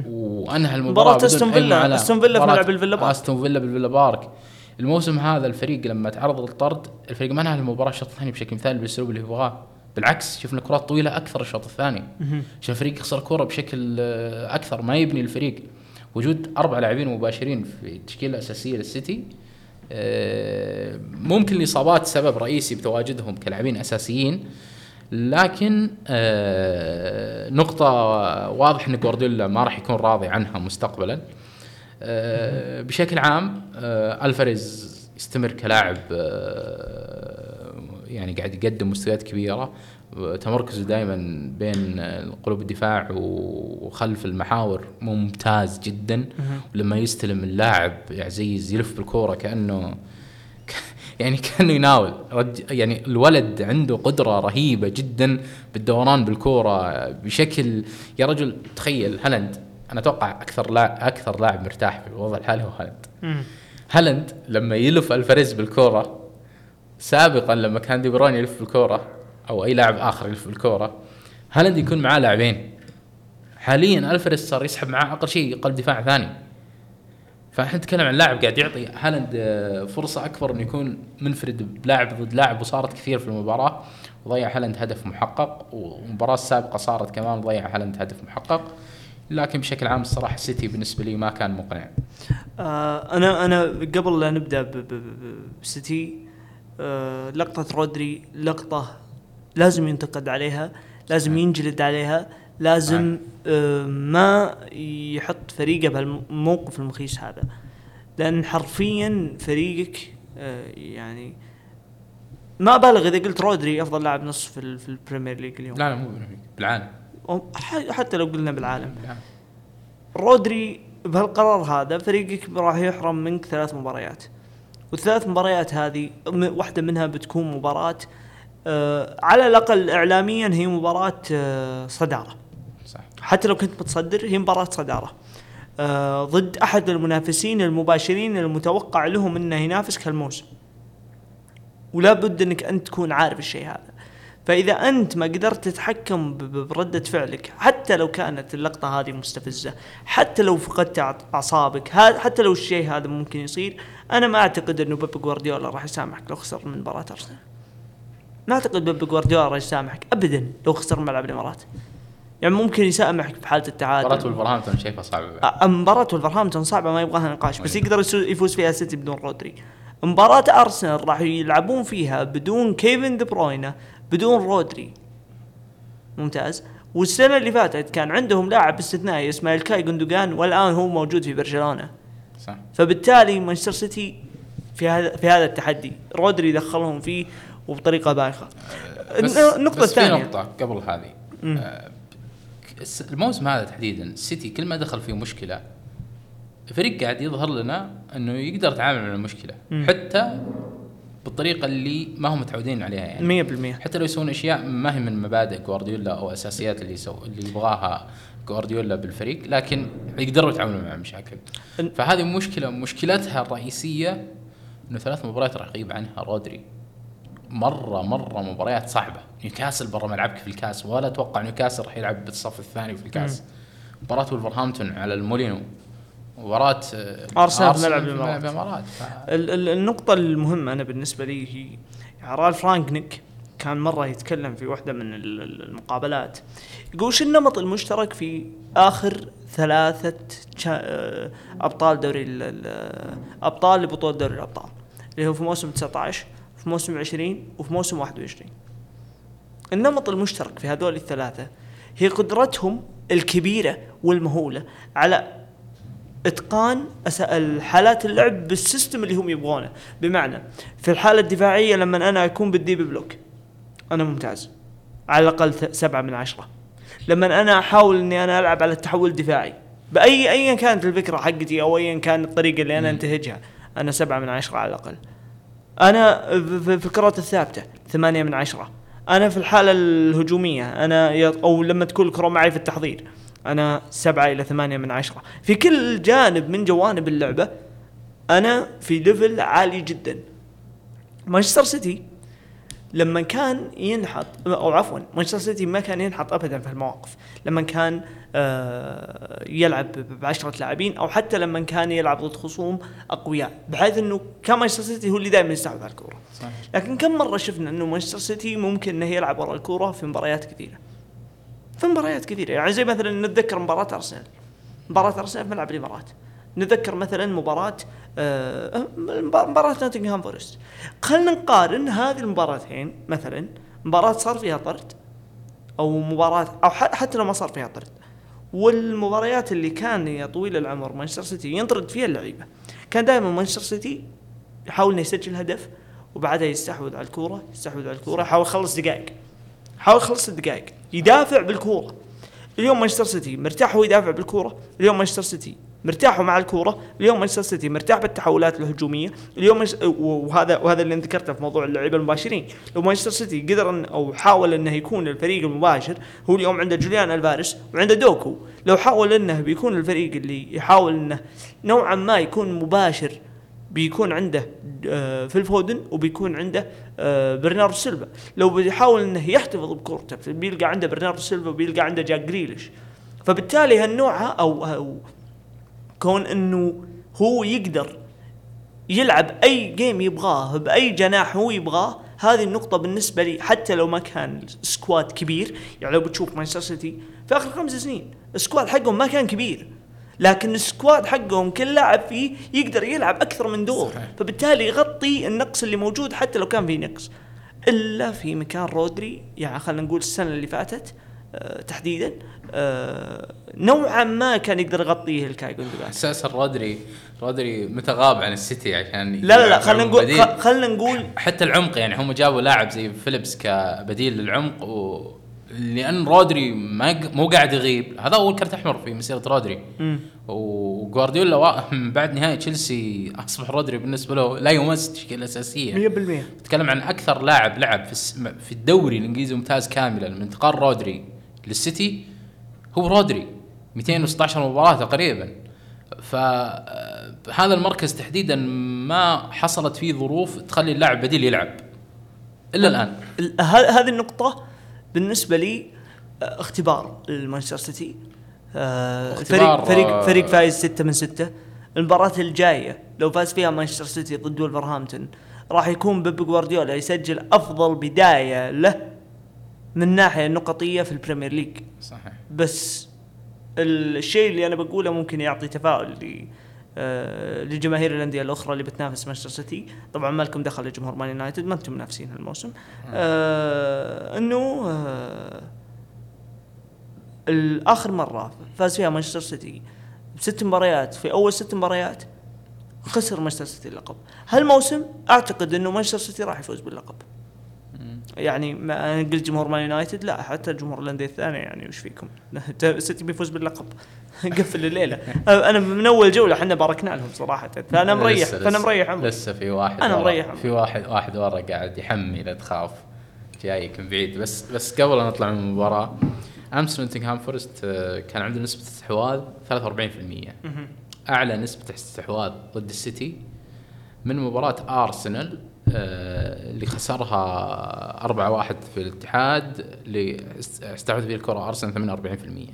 C: وأنهى
B: المباراة
C: أستون
B: أي
C: فيلا-. أستون فيلا في ملعب الفيلا بارك.
B: أستون فيلا بالفيلا بارك. الموسم هذا الفريق لما تعرض للطرد الفريق ما انهى المباراة الشوط الثاني بشكل مثالي بالاسلوب اللي يبغاه بالعكس شفنا كرات طويلة أكثر الشوط الثاني. شفنا الفريق يخسر كورة بشكل آه، أكثر ما يبني الفريق. وجود أربع لاعبين مباشرين في التشكيله الاساسيه للسيتي آه، ممكن الاصابات سبب رئيسي بتواجدهم كلاعبين أساسيين. لكن آه، نقطة واضح إن جوارديولا ما راح يكون راضي عنها مستقبلا. بشكل عام ألفاريز يستمر كلاعب يعني قاعد يقدم مستويات كبيرة. آه، تمركزه دائما بين قلوب الدفاع وخلف المحاور. ممتاز جدا. ولما يستلم اللاعب يا عزيز يلف بالكورة كأنه يعني كأنه يناول. يعني الولد عنده قدرة رهيبة جدا بالدوران بالكورة. بشكل يا رجل تخيل هالاند. أنا أتوقع أكثر لاعب أكثر لاعب مرتاح في الوضع الحالي هو هالاند.
C: مم.
B: هالاند لما يلف الفاريز بالكورة سابقا لما كان دي بروين يلف بالكورة أو أي لاعب آخر يلف بالكورة هالاند يكون معاه لاعبين. حاليا الفاريز صار يسحب معاه أقل شيء قلب دفاع ثاني. فإحنا نتكلم عن لاعب قاعد يعطي هالاند آه، فرصة أكبر إنه يكون منفرد بلاعب ضد لاعب وصارت كثير في المباراة. وضيع هالاند هدف محقق والمباراه السابقه صارت كمان ضيع هالاند هدف محقق. لكن بشكل عام الصراحة السيتي بالنسبة لي ما كان مقنع.
C: آه أنا أنا قبل لا نبدأ ب- آه لقطة رودري لقطة لازم ينتقد عليها لازم ينجلد عليها لازم آه ما يحط فريقه بهالموقف المخيس هذا. لأن حرفيا فريقك آه يعني ما أبالغ إذا قلت رودري أفضل لاعب نص في, في البريمير ليج اليوم.
B: لا لا مو بالعالم.
C: حتى لو قلنا بالعالم.
B: بالعالم.
C: رودري بهالقرار هذا فريقك راح يحرم منك ثلاث مباريات. والثلاث مباريات هذه واحدة منها بتكون مباراة آه على الأقل إعلاميا هي مباراة آه صدارة.
B: صح.
C: حتى لو كنت متصدر هي مباراة صدارة. آه ضد أحد المنافسين المباشرين المتوقع لهم أنه ينافسك هالموسم ولا بد أنك أنت تكون عارف الشيء هذا. فإذا أنت ما قدرت تتحكم ب- ب- بردة فعلك حتى لو كانت اللقطة هذه مستفزة حتى لو فقدت ها- حتى لو الشيء هذا ممكن يصير أنا ما أعتقد أنه بيب جوارديولا راح يسامحك لو خسر من مباراة أرسنال. ما أعتقد بيب جوارديولا راح يسامحك أبدا لو خسر من ملعب الإمارات. يعني ممكن يسامحك في حالة التعادل.
B: مباراة ولفرهامبتون شايفها.
C: أ- مباراة ولفرهامبتون صعبة ما يبغاها نقاش بس يقدر يفوز فيها سيتي بدون رودري. مباراة أرسنال راح يلعبون فيها بدون كيفن دي بروينا بدون رودري. ممتاز. والسنة اللي فاتت كان عندهم لاعب استثنائي اسمه إلكاي جندوجان والآن هو موجود في برشلونة.
B: صح.
C: فبالتالي مانشستر سيتي في هذا في هذا التحدي. رودري دخلهم فيه وبطريقة بايخة.
B: بس
C: النقطة
B: بس في
C: الثانية
B: نقطة قبل هذه. آه، الموسم هذا تحديدا السيتي كل ما دخل فيه مشكلة الفريق قاعد يظهر لنا إنه يقدر يتعامل مع المشكلة.
C: مم.
B: حتى بالطريقة اللي ما هم متعودين عليها يعني.
C: مية بالمية.
B: حتى لو يسوون أشياء ما هي من مبادئ جوارديولا أو أساسيات اللي يسو اللي يبغاها. جوارديولا بالفريق لكن يقدروا يتعاملوا مع المشاكل
C: ال-
B: فهذه مشكلة مشكلتها الرئيسية إنه ثلاث مباريات راح يغيب عنها رودري. مرة مرة مباريات صعبة. نيوكاسل برا ملعبك في الكاس ولا أتوقع نيوكاسل راح يلعب بالصف الثاني في الكاس. مباراة ولفرهامبتون على المولينو مباراة آه،
C: أرسنال في ملعب
B: الامارات ف-
C: ال- ال- النقطة المهمة أنا بالنسبة لي هي يعني رالف رانكنيك كان مرة يتكلم في واحدة من ال- ال- المقابلات. يقول شو النمط المشترك في آخر ثلاثة شا- آه، أبطال دوري ال- ال- أبطال لبطولة دوري الأبطال؟ اللي هو في موسم 19 في موسم 20 وفي موسم 21 النمط المشترك في هذول الثلاثة هي قدرتهم الكبيرة والمهولة على إتقان الحالات اللعب بال system اللي هم يبغونه. بمعنى في الحالة الدفاعية لما أنا أكون بال deep block أنا ممتاز. على الأقل سبعة من عشرة. لما أنا أحاول إني أنا ألعب على التحول الدفاعي. بأي ايا كانت الفكرة حقتي أو ايا كانت الطريقة اللي أنا أنتهجها أنا سبعة من عشرة على الأقل. أنا في الكرات الثابتة ثمانية من عشرة. أنا في الحالة الهجومية أنا أو لما تكون الكرة معي في التحضير أنا سبعة إلى ثمانية من عشرة. في كل جانب من جوانب اللعبة أنا في level عالي جدا. مانشستر سيتي لما كان ينحط أو عفوا مانشستر سيتي ما كان ينحط ابدا في المواقف. لما كان آه، يلعب ب 10 لاعبين أو حتى لما كان يلعب ضد خصوم أقوياء. بحيث إنه كان مانشستر سيتي هو اللي دائما يستحوذ على الكورة.
B: صحيح.
C: لكن كم مرة شفنا إنه مانشستر سيتي ممكن إنه يلعب ورا الكورة في مباريات كثيرة. في مباريات كثيرة. يعني زي مثلا نتذكر مباراة أرسنال. مباراة أرسنال في ملعب الإمارات. نتذكر مثلا آه مباراه نوتنغهام فورست. خلينا نقارن هذه المباراتين مثلا مباراة صار فيها طرد أو مباراه أو حتى لو ما صار فيها طرد. والمباريات اللي كان يا طويل العمر مانشستر سيتي ينطرد فيها اللعيبة. كان دائما مانشستر سيتي يحاول إنه يسجل هدف وبعدها يستحوذ على الكورة يستحوذ على الكورة يحاول يخلص دقائق. حاول يخلص الدقائق. يدافع بالكورة. اليوم مانشستر سيتي مرتاح هو يدافع بالكورة. اليوم مانشستر سيتي مرتاح مع الكورة. اليوم مانشستر سيتي مرتاح بالتحولات الهجومية. اليوم منش... وهذا وهذا اللي ذكرته في موضوع اللعيبة المباشرين. لو مانشستر سيتي قدر أن أو حاول إنه يكون الفريق المباشر هو اليوم عنده جوليان الفاريز وعنده دوكو. لو حاول إنه بيكون الفريق اللي يحاول إنه نوعا ما يكون مباشر بيكون عنده آه، في الفودن وبيكون عنده آه، برناردو سيلفا. لو بيحاول إنه يحتفظ بكورته بيلقى عنده برناردو سيلفا وبيلقى عنده جاك جريليش. فبالتالي هالنوع أو أو كون إنه هو يقدر يلعب أي game يبغاه بأي جناح هو يبغاه هذه النقطة بالنسبة لي حتى لو ما كان squad كبير يعني لو بتشوف مانشستر سيتي في آخر خمس سنين ال squad حقهم ما كان كبير لكن ال squad حقهم كل لاعب فيه يقدر يلعب أكثر من دور
B: صحيح.
C: فبالتالي يغطي النقص اللي موجود حتى لو كان في نقص إلا في مكان رودري يعني خلينا نقول السنة اللي فاتت تحديدا. آه نوعا ما كان يقدر يغطيه إلكاي جوندوجان
B: أساسا رودري رودري متى غاب عن السيتي عشان
C: لا لا لا خلينا نقول خلينا نقول
B: حتى العمق يعني هم جابوا لاعب زي فيليبس كبديل للعمق و لأن رودري ما مو قاعد يغيب. هذا أول كرت أحمر في مسيرة رودري. من بعد نهائي تشيلسي أصبح رودري بالنسبة له لا يمس التشكيله الاساسيه
C: 100%
B: تتكلم عن أكثر لاعب لعب في الس- في الدوري الإنجليزي ممتاز كاملا من انتقال رودري للسيتي هو رودري 216 مباراة تقريبا. فهذا المركز تحديدا ما حصلت فيه ظروف تخلي اللاعب بديل يلعب
C: إلا الآن. هذه النقطة بالنسبة لي آه، اختبار المانشستر سيتي. آه، فريق فريق
B: آه،
C: فريق فايز ستة من ستة. المباراة الجاية لو فاز فيها مانشستر سيتي ضد ولفرهامبتون راح يكون بيب جوارديولا يسجل أفضل بداية له من ناحية نقطية في البريمير ليج.
B: صحيح.
C: بس الشيء اللي أنا بقوله ممكن يعطي تفاؤل ل آه، لجماهير الأندية الأخرى اللي بتنافس مانشستر سيتي. طبعا ما لكم دخل لجمهور مان يونايتد ما أنتم منافسين هالموسم. آه إنه آه الآخر مرة فاز فيها مانشستر سيتي بست مباريات في أول ست مباريات خسر مانشستر سيتي اللقب. هالموسم أعتقد إنه مانشستر سيتي راح يفوز باللقب. يعني ما أنا قلت جمهور مان يونايتد لا حتى جمهور الأندية الثانية يعني وش فيكم؟ السيتي بيفوز باللقب. قفل الليلة. أنا من أول جولة إحنا باركنا لهم صراحة. فأنا مريح
B: فأنا
C: مريح عمري.
B: لسه في واحد ورا-
C: مريح عمري.
B: في واحد واحد ورا قاعد يحمي لا تخاف. جايك من بعيد. بس بس قبل لا نطلع من المباراة أمس نوتنغهام فورست آه، كان عنده نسبة استحواذ 43% أعلى نسبة استحواذ ضد السيتي من مباراة أرسنال. اللي خسرها 4-1 في الاتحاد اللي است- استحوذ فيه الكرة أرسنال 48%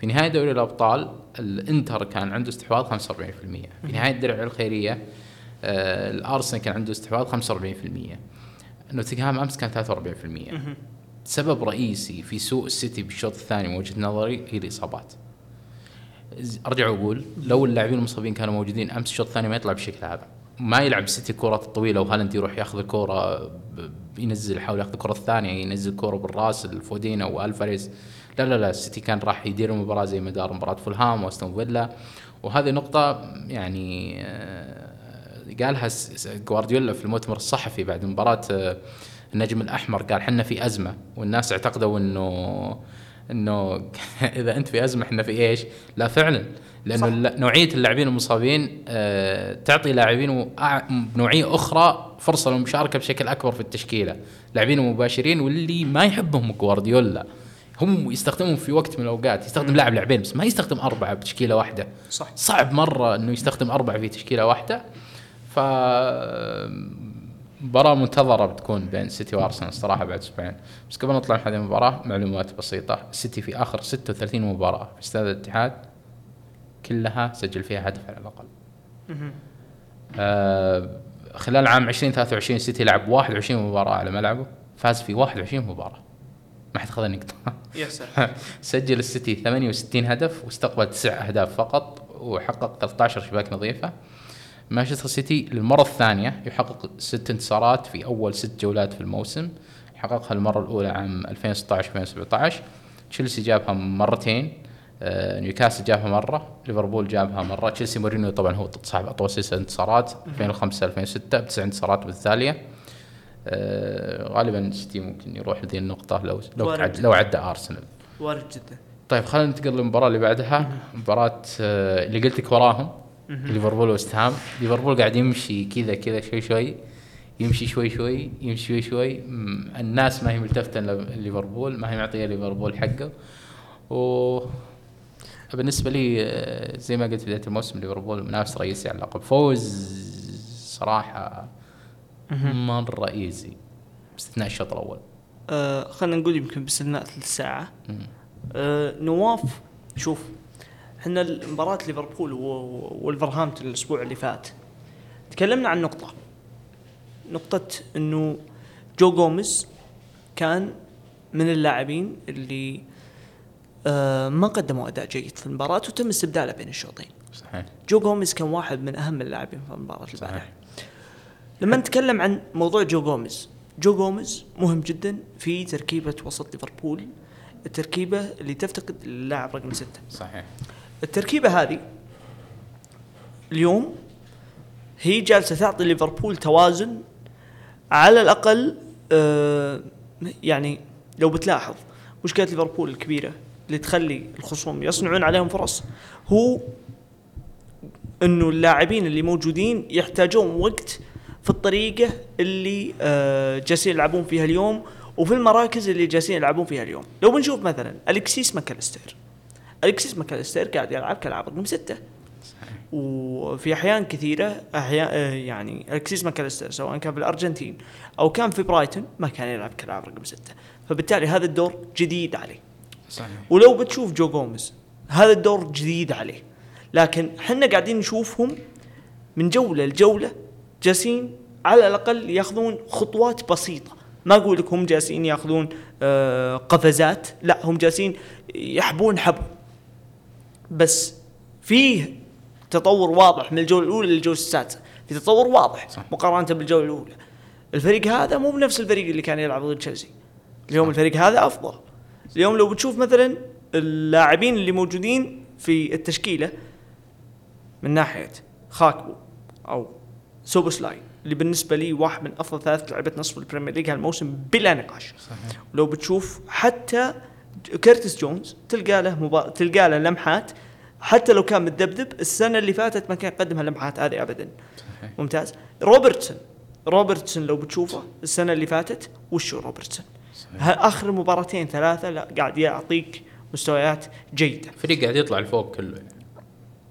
B: في نهاية دوري الأبطال الإنتر كان عنده استحواذ 45% في نهاية الدرع الخيرية آه، الأرسنال كان عنده استحواذ 45% نوتنغهام أمس كان 43% سبب رئيسي في سوء السيتي بالشوط الثاني من وجهة نظري هي الإصابات. أرجع وأقول لو اللاعبين المصابين كانوا موجودين أمس الشوط الثاني ما يطلع بالشكل هذا. ما يلعب السيتي الكرات الطويله وهالاند يروح ياخذ الكرة ب- ينزل يحاول ياخذ الكرة الثانية ينزل الكرة بالراس لفودن والفاريز. لا لا لا السيتي كان راح يدير المباراة زي ما دار مباراة فولهام وأستون فيلا. وهذه نقطة يعني آه، قالها جوارديولا في المؤتمر الصحفي بعد مباراة آه، النجم الأحمر قال حنا في أزمة والناس اعتقدوا إنه إنه إذا أنت في أزمة إحنا في إيش؟ لا فعلا. لأنه الل- نوعية اللاعبين المصابين آه، تعطي لاعبين وأع- بنوعيه أخرى فرصة للمشاركة بشكل أكبر في التشكيلة، لاعبين مباشرين واللي ما يحبهم جوارديولا. هم يستخدمهم في وقت من الأوقات. يستخدم لاعب لاعبين بس ما يستخدم أربعة بتشكيلة واحدة.
C: صح.
B: صعب مرة إنه يستخدم أربعة في تشكيلة واحدة. ف مباراة منتظرة بتكون بين سيتي وأرسنال الصراحة بعد أسبوعين، بس قبل نطلع من هذه المباراة معلومات بسيطة، السيتي في آخر 36 مباراة في استاد الاتحاد. كلها سجل فيها هدف على
C: الأقل.
B: آه خلال عام 2023 السيتي لعب 21 مباراة على ملعبه، فاز في 21 مباراة. ما حد خذ نقطة.
C: يا سلام
B: سجل السيتي 68 هدف واستقبل تسع أهداف فقط وحقق 13 شباك نظيفة مانشستر سيتي للمرة الثانية يحقق ست انتصارات في أول ست جولات في الموسم حققها المرة الأولى عام 2016 2017 تشيلسي جابها مرتين نيوكاسل جابها مرة ليفربول جابها مرة. تشيلسي مورينيو طبعا هو صاحب أطول سلسله انتصارات 2005 2006 بتسع انتصارات بالتالية. آه، غالبا سيتي ممكن يروح لذي النقطة لو لو. عد لو عدى أرسنال.
C: وارد جدا.
B: طيب خلينا ننتقل للمباراة اللي بعدها. مباراة آه، اللي قلت لك وراهم ليفربول وست هام. ليفربول قاعد يمشي كذا كذا شوي شوي يمشي شوي شوي يمشي شوي شوي. الناس ما هي ملتفتة ليفربول ما هي معطية ليفربول حقه. و بالنسبة لي آه، زي ما قلت في بداية الموسم ليفربول منافس رئيسي على اللقب. فوز صراحة مرة ايزي باستثناء الشوط الأول.
C: آه خلينا نقول يمكن باستثناء ثلث ساعة.
B: مم.
C: آه نواف شوف إحنا مباراة ليفربول و- والفرهامبتون الأسبوع اللي فات تكلمنا عن نقطة. نقطة إنه جو جوميز كان من اللاعبين اللي ما قدموا أداء جيد في المباراة وتم استبداله بين الشوطين.
B: صحيح.
C: جو جوميز كان واحد من أهم اللاعبين في بعدها.
B: صحيح.
C: لما نتكلم عن موضوع جو جوميز جو جوميز مهم جدا في تركيبة وسط ليفربول التركيبة اللي تفتقد اللاعب رقم ستة.
B: صحيح.
C: التركيبة هذه اليوم هي جالسة تعطي ليفربول توازن على الأقل آه يعني لو بتلاحظ مشكلة ليفربول الكبيرة اللي تخلي الخصوم يصنعون عليهم فرص هو إنه اللاعبين اللي موجودين يحتاجون وقت في الطريقة اللي آه جالسين يلعبون فيها اليوم وفي المراكز اللي جالسين يلعبون فيها اليوم. لو بنشوف مثلا الكسيس ماكاليستر الكسيس ماكاليستر قاعد يلعب كلاعب رقم ستة. وفي أحيان كثيرة أحيان آه، يعني الكسيس ماكاليستر سواء كان في الأرجنتين أو كان في برايتون ما كان يلعب كلاعب رقم ستة. فبالتالي هذا الدور جديد عليه.
B: صحيح.
C: ولو بتشوف جو جوميز هذا الدور جديد عليه. لكن إحنا قاعدين نشوفهم من جولة لجولة جالسين على الأقل ياخذون خطوات بسيطة. ما أقول لك هم جالسين ياخذون آه، قفزات لا هم جالسين يحبون حبو بس فيه تطور واضح من الجولة الأولى للجولة السادسة. في تطور واضح
B: صح.
C: مقارنة بالجولة الأولى. الفريق هذا مو بنفس الفريق اللي كان يلعب ضد تشيلسي. اليوم الفريق هذا أفضل. اليوم لو بتشوف مثلا اللاعبين اللي موجودين في التشكيلة من ناحية خاكبو أو سوبوسلاي اللي بالنسبة لي واحد من أفضل ثلاث لعيبه نصف البريمير ليج هالموسم بلا نقاش.
B: صحيح.
C: لو بتشوف حتى كيرتس جونز تلقى له مبا... تلقى له لمحات حتى لو كان متذبذب السنة اللي فاتت ما كان يقدم هاللمحات هذه ابدا.
B: صحيح.
C: ممتاز. روبرتسون. روبرتسون لو بتشوفه السنة اللي فاتت وشو روبرتسون؟ آخر مباراتين ثلاثة لا قاعد يعطيك مستويات جيدة
B: الفريق قاعد يطلع لفوق كله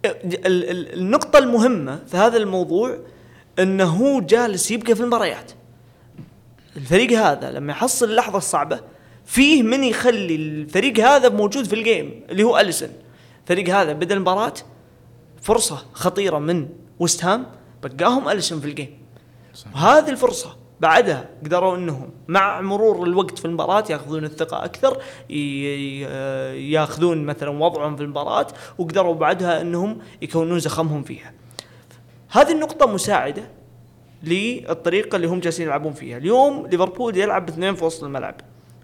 C: ال- ال- النقطة المهمة في هذا الموضوع إنه هو جالس يبقى في المباريات. الفريق هذا لما يحصل اللحظة الصعبة فيه من يخلي الفريق هذا موجود في ال game اللي هو اليسون. الفريق هذا بدأ المباراة فرصة خطيرة من وست هام بقاهم اليسون في ال game.
B: صحيح.
C: وهذه الفرصة بعدها قدروا إنهم مع مرور الوقت في المباراة ياخذون الثقة أكثر ي- ياخذون مثلا وضعهم في المباراة وقدروا بعدها إنهم يكونون زخمهم فيها. هذه النقطة مساعدة للطريقة اللي هم جالسين يلعبون فيها، اليوم ليفربول يلعب باثنين في وسط الملعب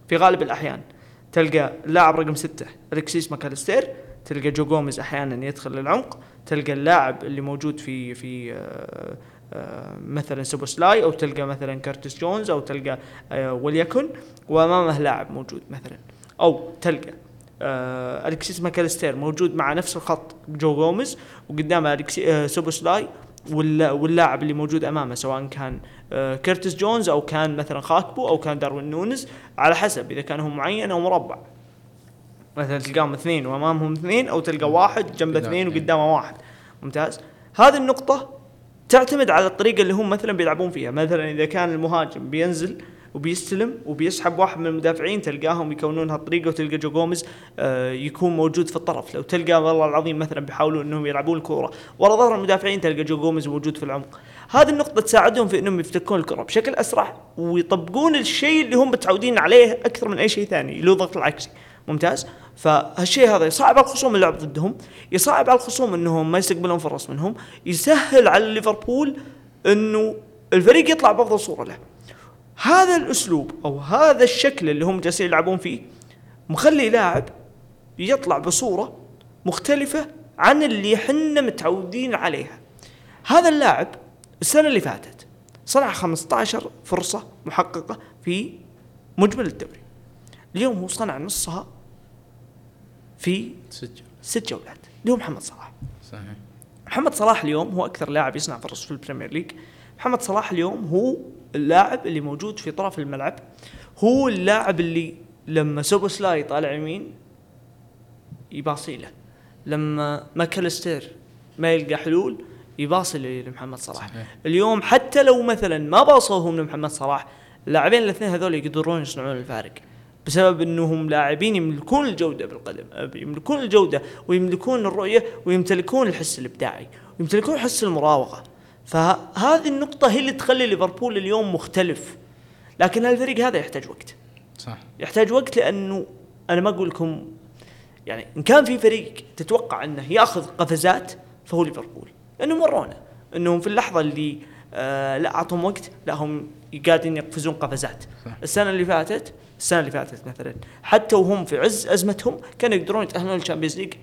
C: في غالب الأحيان. تلقى اللاعب رقم ستة الكسيس ماكاليستير تلقى جو جوميز أحيانا يدخل للعمق تلقى اللاعب اللي موجود في في آه، آه، مثلا سوبوسلاي أو تلقى مثلا كارتس جونز أو تلقى آه، وليكن وامامه لاعب موجود مثلا. أو تلقى آه الكسيس ماكاليستير موجود مع نفس الخط جو جوميز وقدامه الكسي آه سوبوسلاي واللا- واللاعب اللي موجود أمامه سواء كان آه كيرتس جونز أو كان مثلا خاكبو أو كان داروين نونز على حسب إذا كان هو معين أو مربع. مثلا تلقاهم اثنين وأمامهم اثنين أو تلقى واحد جنب اثنين
B: اثنين.
C: وقدامه واحد. ممتاز؟ هذه النقطة تعتمد على الطريقة اللي هم مثلا بيلعبون فيها. مثلا إذا كان المهاجم بينزل وبيستلم وبيسحب واحد من المدافعين تلقاهم يكونون هالطريقة وتلقى جو جوميز آه يكون موجود في الطرف. لو تلقى والله العظيم مثلا بيحاولوا إنهم يلعبون الكورة ورا ظهر المدافعين تلقى جو جوميز موجود في العمق. هذه النقطة تساعدهم في إنهم يفتكون الكرة بشكل أسرع ويطبقون الشيء اللي هم متعودين عليه أكثر من أي شيء ثاني هو الضغط العكسي. ممتاز. فهالشيء هذا يصعب على الخصوم اللعب ضدهم يصعب على الخصوم إنهم ما يستقبلون فرص منهم يسهل على ليفربول إنه الفريق يطلع بأفضل صورة له. هذا الأسلوب أو هذا الشكل اللي هم جالسين يلعبون فيه مخلي لاعب يطلع بصورة مختلفة عن اللي حنا متعودين عليها. هذا اللاعب السنة اللي فاتت صنع 15 فرصة محققة في مجمل الدوري. اليوم هو صنع نصها في
B: سجل
C: ست جولات. اللي هو محمد صلاح.
B: صحيح.
C: محمد صلاح اليوم هو أكثر لاعب يصنع فرص في ال Premier League. محمد صلاح اليوم هو اللاعب اللي موجود في طرف الملعب. هو اللاعب اللي لما سوبوسلاي طالع يمين يباصي له. لما ماكاليستير ما يلقى حلول يباصي لمحمد صلاح.
B: صحيح.
C: اليوم حتى لو مثلا ما باصوهم لمحمد صلاح اللاعبين الاثنين هذول يقدرون يصنعون الفارق. بسبب انهم لاعبين يملكون الجودة بالقدم يملكون الجودة ويملكون الرؤية ويمتلكون الحس الإبداعي ويمتلكون حس المراوغة. فهذه النقطة هي اللي تخلي ليفربول اليوم مختلف. لكن الفريق هذا يحتاج وقت.
B: صح.
C: يحتاج وقت لأنه أنا ما أقول لكم يعني إن كان في فريق تتوقع إنه يأخذ قفزات فهو ليفربول. لأنه مرونا إنهم في اللحظة اللي آه لا اعطهم وقت لا هم قاعدين يقفزون قفزات.
B: صح.
C: السنة اللي فاتت السنة اللي فاتت مثلا. حتى وهم في عز أزمتهم كانوا يقدرون يتأهلون لل Champions League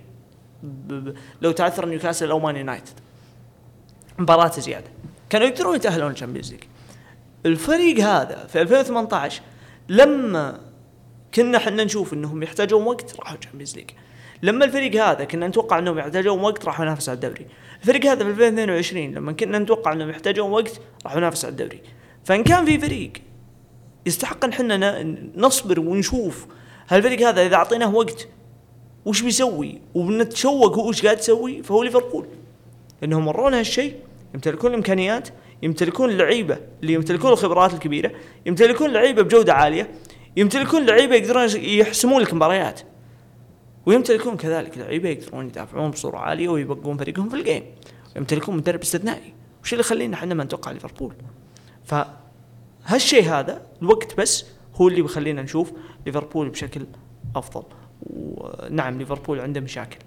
C: لو تعثر نيوكاسل أو مان يونايتد. مباراة زيادة. كانوا يقدرون يتأهلون لل Champions League. الفريق هذا في 2018 لما كنا إحنا نشوف إنهم يحتاجون وقت راحوا ال Champions League. لما الفريق هذا كنا نتوقع إنهم يحتاجون وقت راحوا ينافسوا على الدوري. الفريق هذا في 2022 لما كنا نتوقع إنهم يحتاجون وقت راحوا ينافسوا على الدوري. فإن كان في فريق يستحق إن إحنا نصبر ونشوف هالفريق هذا إذا أعطيناه وقت وش بيسوي وبنتشوق هو وش قاعد يسوي فهو ليفربول إنهم ورونا هالشيء يمتلكون الإمكانيات يمتلكون اللعيبة اللي يمتلكون الخبرات الكبيرة يمتلكون لعيبة بجودة عالية يمتلكون لعيبة يقدرون يحسمون لك مباريات. ويمتلكون كذلك لعيبة يقدرون يدافعون بصورة عالية ويبقون فريقهم في الجيم يمتلكون مدرب استثنائي. وش اللي يخلينا إحنا ما نتوقع ليفربول فهالشيء هذا الوقت بس هو اللي بيخلينا نشوف ليفربول بشكل أفضل. ونعم ليفربول عنده مشاكل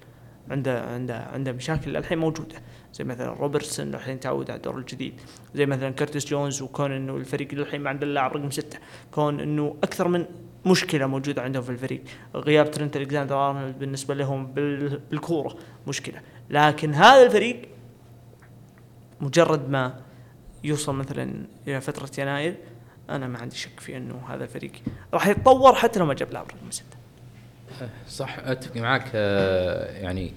C: عنده عنده عنده مشاكل الحين موجودة. زي مثلا روبرتسون الحين تعود على الدور الجديد. زي مثلا كرتيس جونز وكون إنه الفريق الحين ما عنده اللاعب رقم ستة. كون إنه أكثر من مشكلة موجودة عندهم في الفريق. غياب ترنت الكساندر أرنولد بالنسبة لهم بال- بالكورة مشكلة. لكن هذا الفريق مجرد ما يوصل مثلا إلى فترة يناير أنا ما عندي شك في إنه هذا الفريق راح يتطور حتى لو ما جاب لاعب رقم ستة.
B: صح أتفق معاك آه، يعني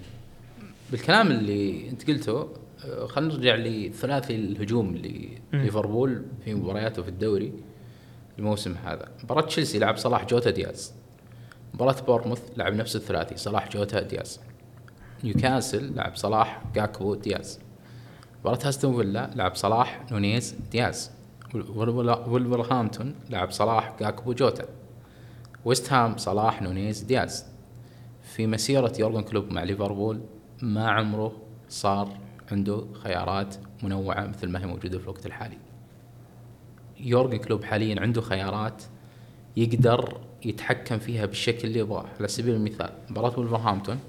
B: بالكلام اللي أنت قلته آه، خلينا نرجع لثلاثي الهجوم لليفربول في مبارياته في الدوري الموسم هذا. مباراة تشيلسي لعب صلاح جوتا دياز. مباراة بورنموث لعب نفس الثلاثي صلاح جوتا دياز. نيوكاسل لعب صلاح جاكبو دياز. مباراة أستون فيلا لعب صلاح نونيز دياز. ولفرهامبتون لعب صلاح جاكبو جوتا. ويست هام صلاح نونيز دياز. في مسيرة يورجن كلوب مع ليفربول ما عمره صار عنده خيارات منوعة مثل ما هي موجودة في الوقت الحالي. يورجن كلوب حاليا عنده خيارات يقدر يتحكم فيها بالشكل اللي يبغاه. على سبيل المثال مباراة ولفرهامبتون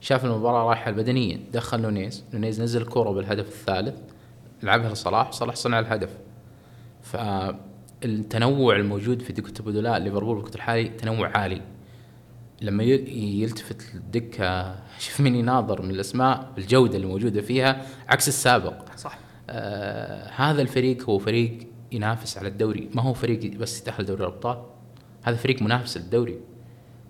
B: شاف المباراة رايحة بدنيا دخل نونيز. نونيز نزل كورة بالهدف الثالث. لعبها لصلاح. صلاح صنع الهدف. فالتنوع الموجود في دكة بدلاء ليفربول في الوقت الحالي تنوع عالي. لما يلتفت الدكة شوف مين يناظر من الأسماء بالجودة اللي موجودة فيها عكس السابق.
C: صح.
B: آه هذا الفريق هو فريق ينافس على الدوري. ما هو فريق بس يتأهل دوري الأبطال. هذا فريق منافس للدوري.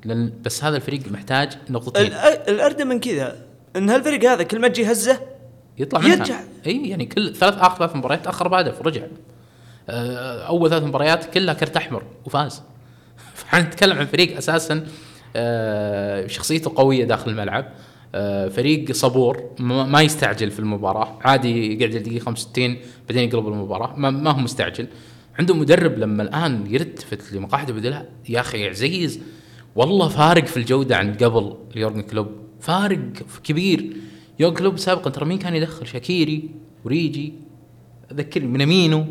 B: لأن بس هذا الفريق محتاج نقطتين.
C: الاردى من كذا. إن هالفريق هذا كل ما تجي هزه
B: يطلع منها.
C: يرجع.
B: إي يعني كل ثلاث آخر ثلاث مباريات تأخر بعده ورجع آه، أول ثلاث مباريات كلها كرت أحمر وفاز. فاحنا نتكلم عن فريق أساسا آه، شخصيته قوية داخل الملعب. آه، فريق صبور ما يستعجل في المباراة. عادي يقعد الدقيقه 65 بعدين يقلب المباراة. ما, ما هو مستعجل. عنده مدرب لما الآن يلتفت لمقاعد البدلاء يا أخي عزيز والله فارق في الجودة عن قبل يورجن كلوب. فارق كبير. يورجن كلوب سابقا ترى مين كان يدخل؟ شاكيري وريجي. أذكرني منامينو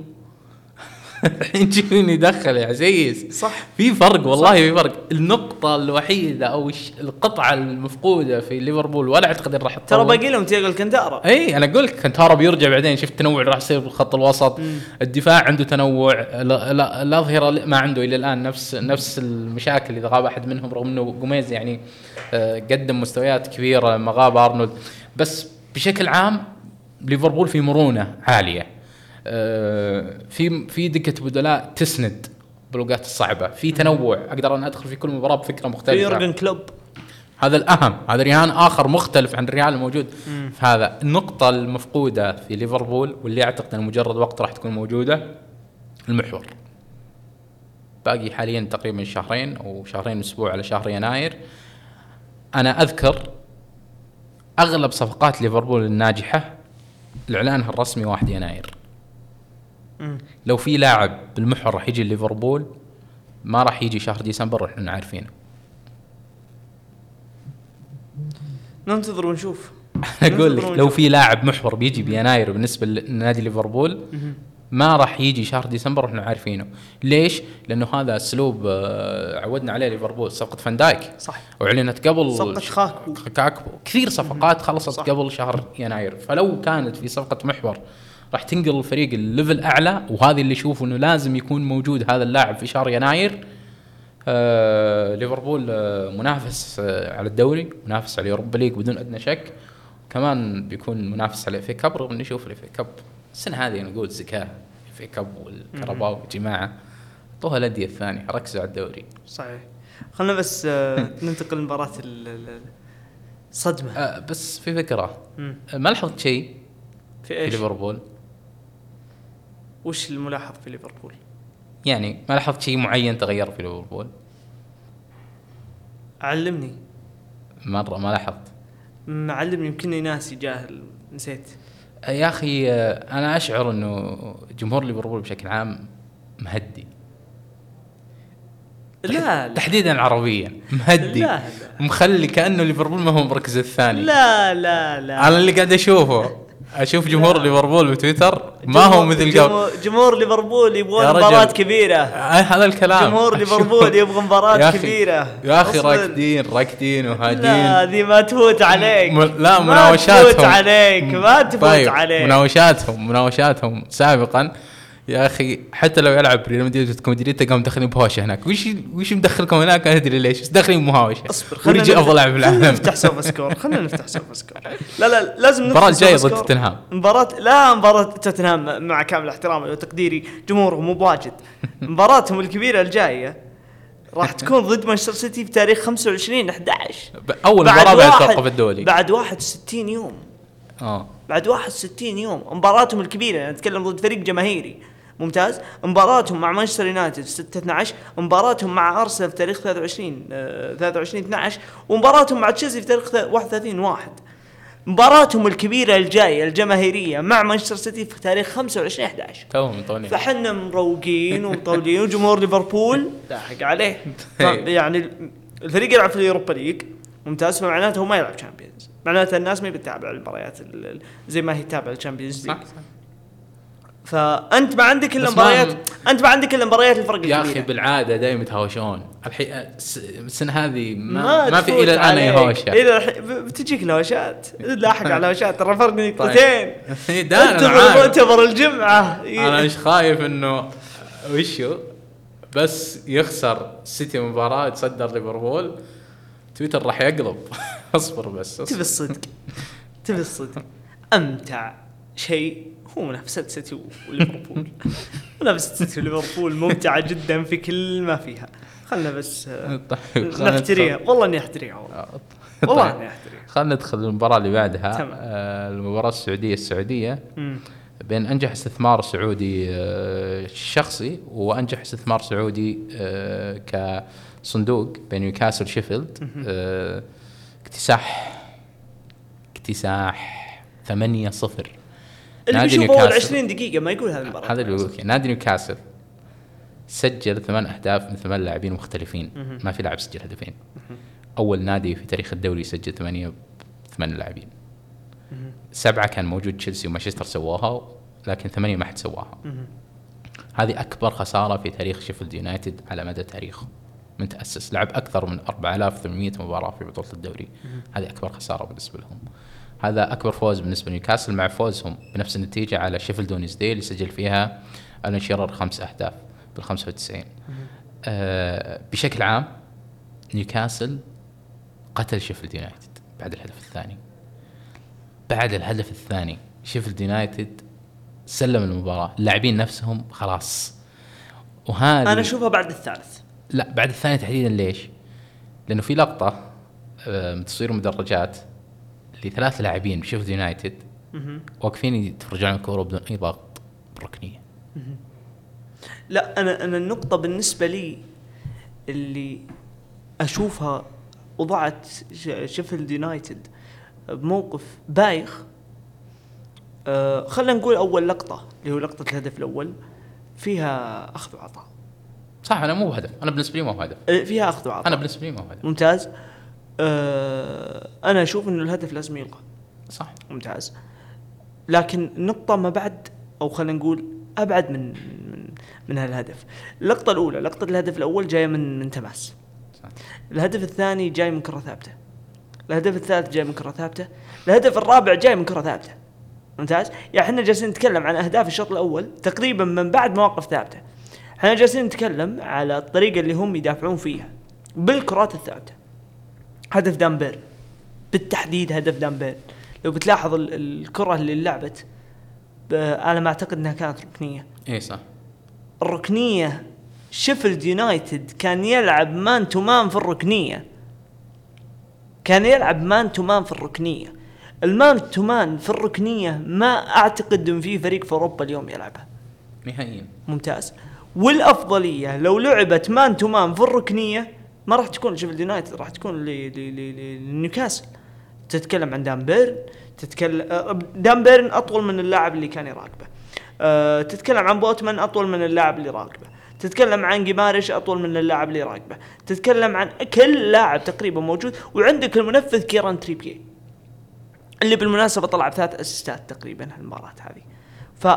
B: الحين تجيني يدخل يا عزيز.
C: صح.
B: في فرق والله في فرق. النقطة الوحيدة أو الش- القطعة المفقودة في ليفربول ولا أعتقد إن راح
C: ترى. باقي لهم تياجو الكنتارا
B: إي أنا أقول لك كنتارا بيرجع بعدين. شفت تنوع راح يصير بالخط الوسط. الدفاع عنده تنوع. لا- لا- الاظهره ما عنده إلى الآن نفس نفس المشاكل إذا غاب أحد منهم رغم إنه جوميز يعني آه، قدم مستويات كبيرة لما غاب أرنولد. بس بشكل عام ليفربول في مرونة عالية. آه، في في دكه بدلاء تسند بالوقات الصعبه في تنوع. أقدر أنا أدخل في كل مباراة بفكرة
C: في
B: مختلفه
C: يورجن كلوب.
B: هذا الأهم. هذا رهان آخر مختلف عن الريال الموجود. في هذا النقطة المفقودة في ليفربول واللي أعتقد إن مجرد وقت راح تكون موجودة. المحور. باقي حاليا تقريبا شهرين أو شهرين أسبوع على شهر يناير. أنا أذكر أغلب صفقات ليفربول الناجحة اعلانها الرسمي 1 يناير. لو في لاعب بالمحور راح يجي ليفربول ما راح يجي شهر ديسمبر وإحنا عارفينه.
C: ننتظر ونشوف.
B: أقول لك لو. في لاعب محور بيجي بيناير بالنسبة لنادي ليفربول ما راح يجي شهر ديسمبر وإحنا عارفينه. ليش؟ لأنه هذا أسلوب آه، عودنا عليه ليفربول صفقه فان دايك.
C: صح.
B: وأعلنت قبل
C: صفقة خاكبو.
B: خاكبو كثير صفقات خلصت
C: صح.
B: قبل شهر يناير. فلو كانت في صفقه محور راح تنقل الفريق ال level أعلى وهذه اللي يشوف إنه لازم يكون موجود هذا اللاعب في شهر يناير. آه ليفربول آه منافس آه على الدوري منافس على ال Europa League بدون أدنى شك. كمان بيكون منافس على FA Cup رغم إنه يشوف ال FA Cup السنة هذه نقول زكاة. في كاب والكرباو جماعة طوها الأندية الثانية ركزوا على الدوري.
C: صحيح. خلنا بس آه، ننتقل لمباراة ال- ال- الصدمة
B: آه بس في فكرة. ما لاحظت شيء
C: في
B: في
C: إيش؟
B: ليفربول؟
C: وش الملاحظ في ليفربول؟
B: يعني ما لاحظت شيء معين تغير في ليفربول؟
C: علمني.
B: مرة ما لاحظت.
C: مم، علمني يمكنني ناسي جاهل نسيت.
B: يا أخي أنا أشعر إنه جمهور ليفربول بشكل عام مهدي.
C: لا لا.
B: تحديدا عربيا. مهدي.
C: لا لا.
B: مخلي كأنه ليفربول ما هو المركز الثاني.
C: لا لا لا.
B: أنا اللي قاعد أشوفه. أشوف جمهور
C: لا.
B: ليفربول بتويتر. ما هو مثل قبل.
C: جمهور- ليفربول يبغون كبيرة.
B: آه، هذا الكلام.
C: جمهور. ليفربول يبغى
B: أخي-
C: كبيرة.
B: يا
C: أخي.
B: راكدين راكدين
C: لا
B: وهادين.
C: هذه ما تفوت عليك.
B: م- لا
C: ما
B: مناوشاتهم.
C: تفوت عليك. ما تفوت
B: طيب
C: عليك.
B: مناوشاتهم مناوشاتهم سابقا. يا أخي حتى لو يلعب ريال مدريد واتلتيكو مدريد تلقاهم مدخلين بهوشة هناك؟ وش وش مدخلكم هناك ما أدري ليش بس داخلين بمهاوشة.
C: أصبر خلينا
B: وريجي
C: نفتح-
B: أفضل لاعب في العالم
C: نفتح سوفا سكور خلينا نفتح سوفا سكور. لا لا لازم نفتح
B: المباراة الجاية
C: سوفا
B: ضد. توتنهام.
C: مباراة لا مباراة توتنهام مع كامل احترامي وتقديري جمهورهم مو بواجد مباراتهم الكبيرة الجاية راح تكون ضد مانشستر سيتي في تاريخ 25 11
B: ب- أول
C: بعد
B: مباراة بعد التوقف الدولي
C: بعد 61 يوم.
B: آه.
C: بعد 61 يوم. مباراتهم الكبيرة أنا اتكلم ضد فريق جماهيري. ممتاز. مباراتهم مع مانشستر يونايتد في 6 12 مباراتهم مع أرسنال في تاريخ 23 آه، 23 12 ومباراتهم مع تشيلسي في تاريخ 31 1 مباراتهم الكبيرة الجاية الجماهيرية مع مانشستر سيتي في تاريخ 25 11
B: توهم مطولين.
C: فحنا مروقين ومطولين وجمهور ليفربول لاحق عليه. ف- يعني الفريق يلعب في ال Europa League. ممتاز فمعناته هو ما يلعب Champions معناته الناس ما بتتابع المباريات ال- ال- زي ما هي تتابع ال
B: Champions League.
C: فأنت ما عندك
B: إلا
C: مباريات أنت ما عندك إلا مباريات الفرق
B: يا
C: أخي.
B: بالعادة دائما يتهاوشون. الحين الس- السنة هذه ما,
C: ما,
B: ما في إلى الان اي. هوشه
C: إلى الحين بتجيك الهوشات. لاحق على الهوشات. ترى فرق. نقطتين انتظر مؤتمر الجمعة.
B: أنا مش خايف انه وشو؟ بس يخسر سيتي مباراة يتصدر ليفربول. تويتر راح يقلب. أصبر بس
C: تبي. الصدق. تبي الصدق. أمتع شيء هو منافسة سيتي وليفربول. منافسة سيتي وليفربول ممتعة جدا في كل ما فيها. خلنا بس آه،
B: طيب خلنا
C: نحتريها. والله إني أحتريها والله. والله
B: طيب.
C: إني أحتريها.
B: خلينا ندخل المباراة اللي بعدها.
C: تمام.
B: آه، المباراة السعودية السعودية. بين أنجح استثمار سعودي آه، شخصي وأنجح استثمار سعودي آه، كصندوق بين نيوكاسل شيفيلد. آه، اكتساح اكتساح 8 0
C: اللي بيشوف اول
B: نيوكاسل.
C: 20 دقيقة ما يقول هذه المباراة.
B: هذا اللي يقول لك نادي نيوكاسل سجل ثمان أهداف من ثمان لاعبين مختلفين. ما في لاعب سجل هدفين. أول نادي في تاريخ الدوري يسجل ثمانية ثمان لاعبين. سبعة كان موجود تشيلسي ومانشستر سواها لكن ثمانية ما حد سواها. هذه أكبر خسارة في تاريخ شيفيلد يونايتد على مدى تاريخه. من تاسس لعب أكثر من 4800 مباراة في بطولة الدوري. هذه أكبر خسارة بالنسبة لهم. هذا أكبر فوز بالنسبة لنيوكاسل مع فوزهم بنفس النتيجة على شيفيلد وينزداي اللي سجل فيها ألان شيرر خمس أهداف بال 95 آه بشكل عام نيوكاسل قتل شيفيلد يونايتد بعد الهدف الثاني. بعد الهدف الثاني شيفيلد يونايتد سلم المباراة اللاعبين نفسهم خلاص. وهذه
C: أنا أشوفها بعد الثالث.
B: لا بعد الثاني تحديدا ليش؟ لأنه في لقطة آه، تصوير مدرجات لثلاث لاعبين بشيفيلد يونايتد. واقفين يتفرجون على الكورة بدون أي ضغط بالركنيه
C: لا أنا أنا النقطة بالنسبة لي اللي أشوفها وضعت شيفيلد يونايتد بموقف بايخ. آه خلينا نقول أول لقطة اللي هو لقطة الهدف الأول فيها أخذ وعطاء.
B: صح أنا مو بهدف. أنا بالنسبة لي ما هو هدف
C: آه، فيها أخذ وعطاء.
B: أنا بالنسبة لي ما هو هدف
C: ممتاز. آه أنا أشوف إنه الهدف لازم يلغى
B: صح.
C: ممتاز. لكن النقطة ما بعد أو خلينا نقول أبعد من من من هالهدف. اللقطة الأولى لقطة الهدف الأول جاية من من تماس.
B: صح.
C: الهدف الثاني جاي من كرة ثابتة. الهدف الثالث جاي من كرة ثابتة. الهدف الرابع جاي من كرة ثابتة. ممتاز؟ يعني إحنا جالسين نتكلم عن أهداف الشوط الأول تقريبا من بعد مواقف ثابتة. إحنا جالسين نتكلم على الطريقة اللي هم يدافعون فيها بالكرات الثابتة. هدف دان بيرن. بالتحديد هدف دان بيرن. لو بتلاحظ ال- الكرة اللي لعبت أنا ما أعتقد إنها كانت ركنية.
B: اي صح.
C: الركنية شيفيلد يونايتد كان يلعب man to man في الركنية. كان يلعب man to man في الركنية. ال man to man في الركنية ما أعتقد إن في فريق في أوروبا اليوم يلعبها.
B: نهائيا.
C: ممتاز. والأفضلية لو لعبت man to man في الركنية ما راح تكون لشيفيلد يونايتد راح تكون لنيوكاسل. تتكلم عن دان بيرن تتكلم آه، دان بيرن أطول من اللاعب اللي كان يراقبه. أه تتكلم عن بوتمان أطول من اللاعب اللي يراقبه تتكلم عن جيماريش أطول من اللاعب اللي يراقبه تتكلم عن كل لاعب تقريبا موجود وعندك المنفذ كيران تريبيه اللي بالمناسبة طلع بثلاث أسيستات تقريبا هالمباراة هذه. ف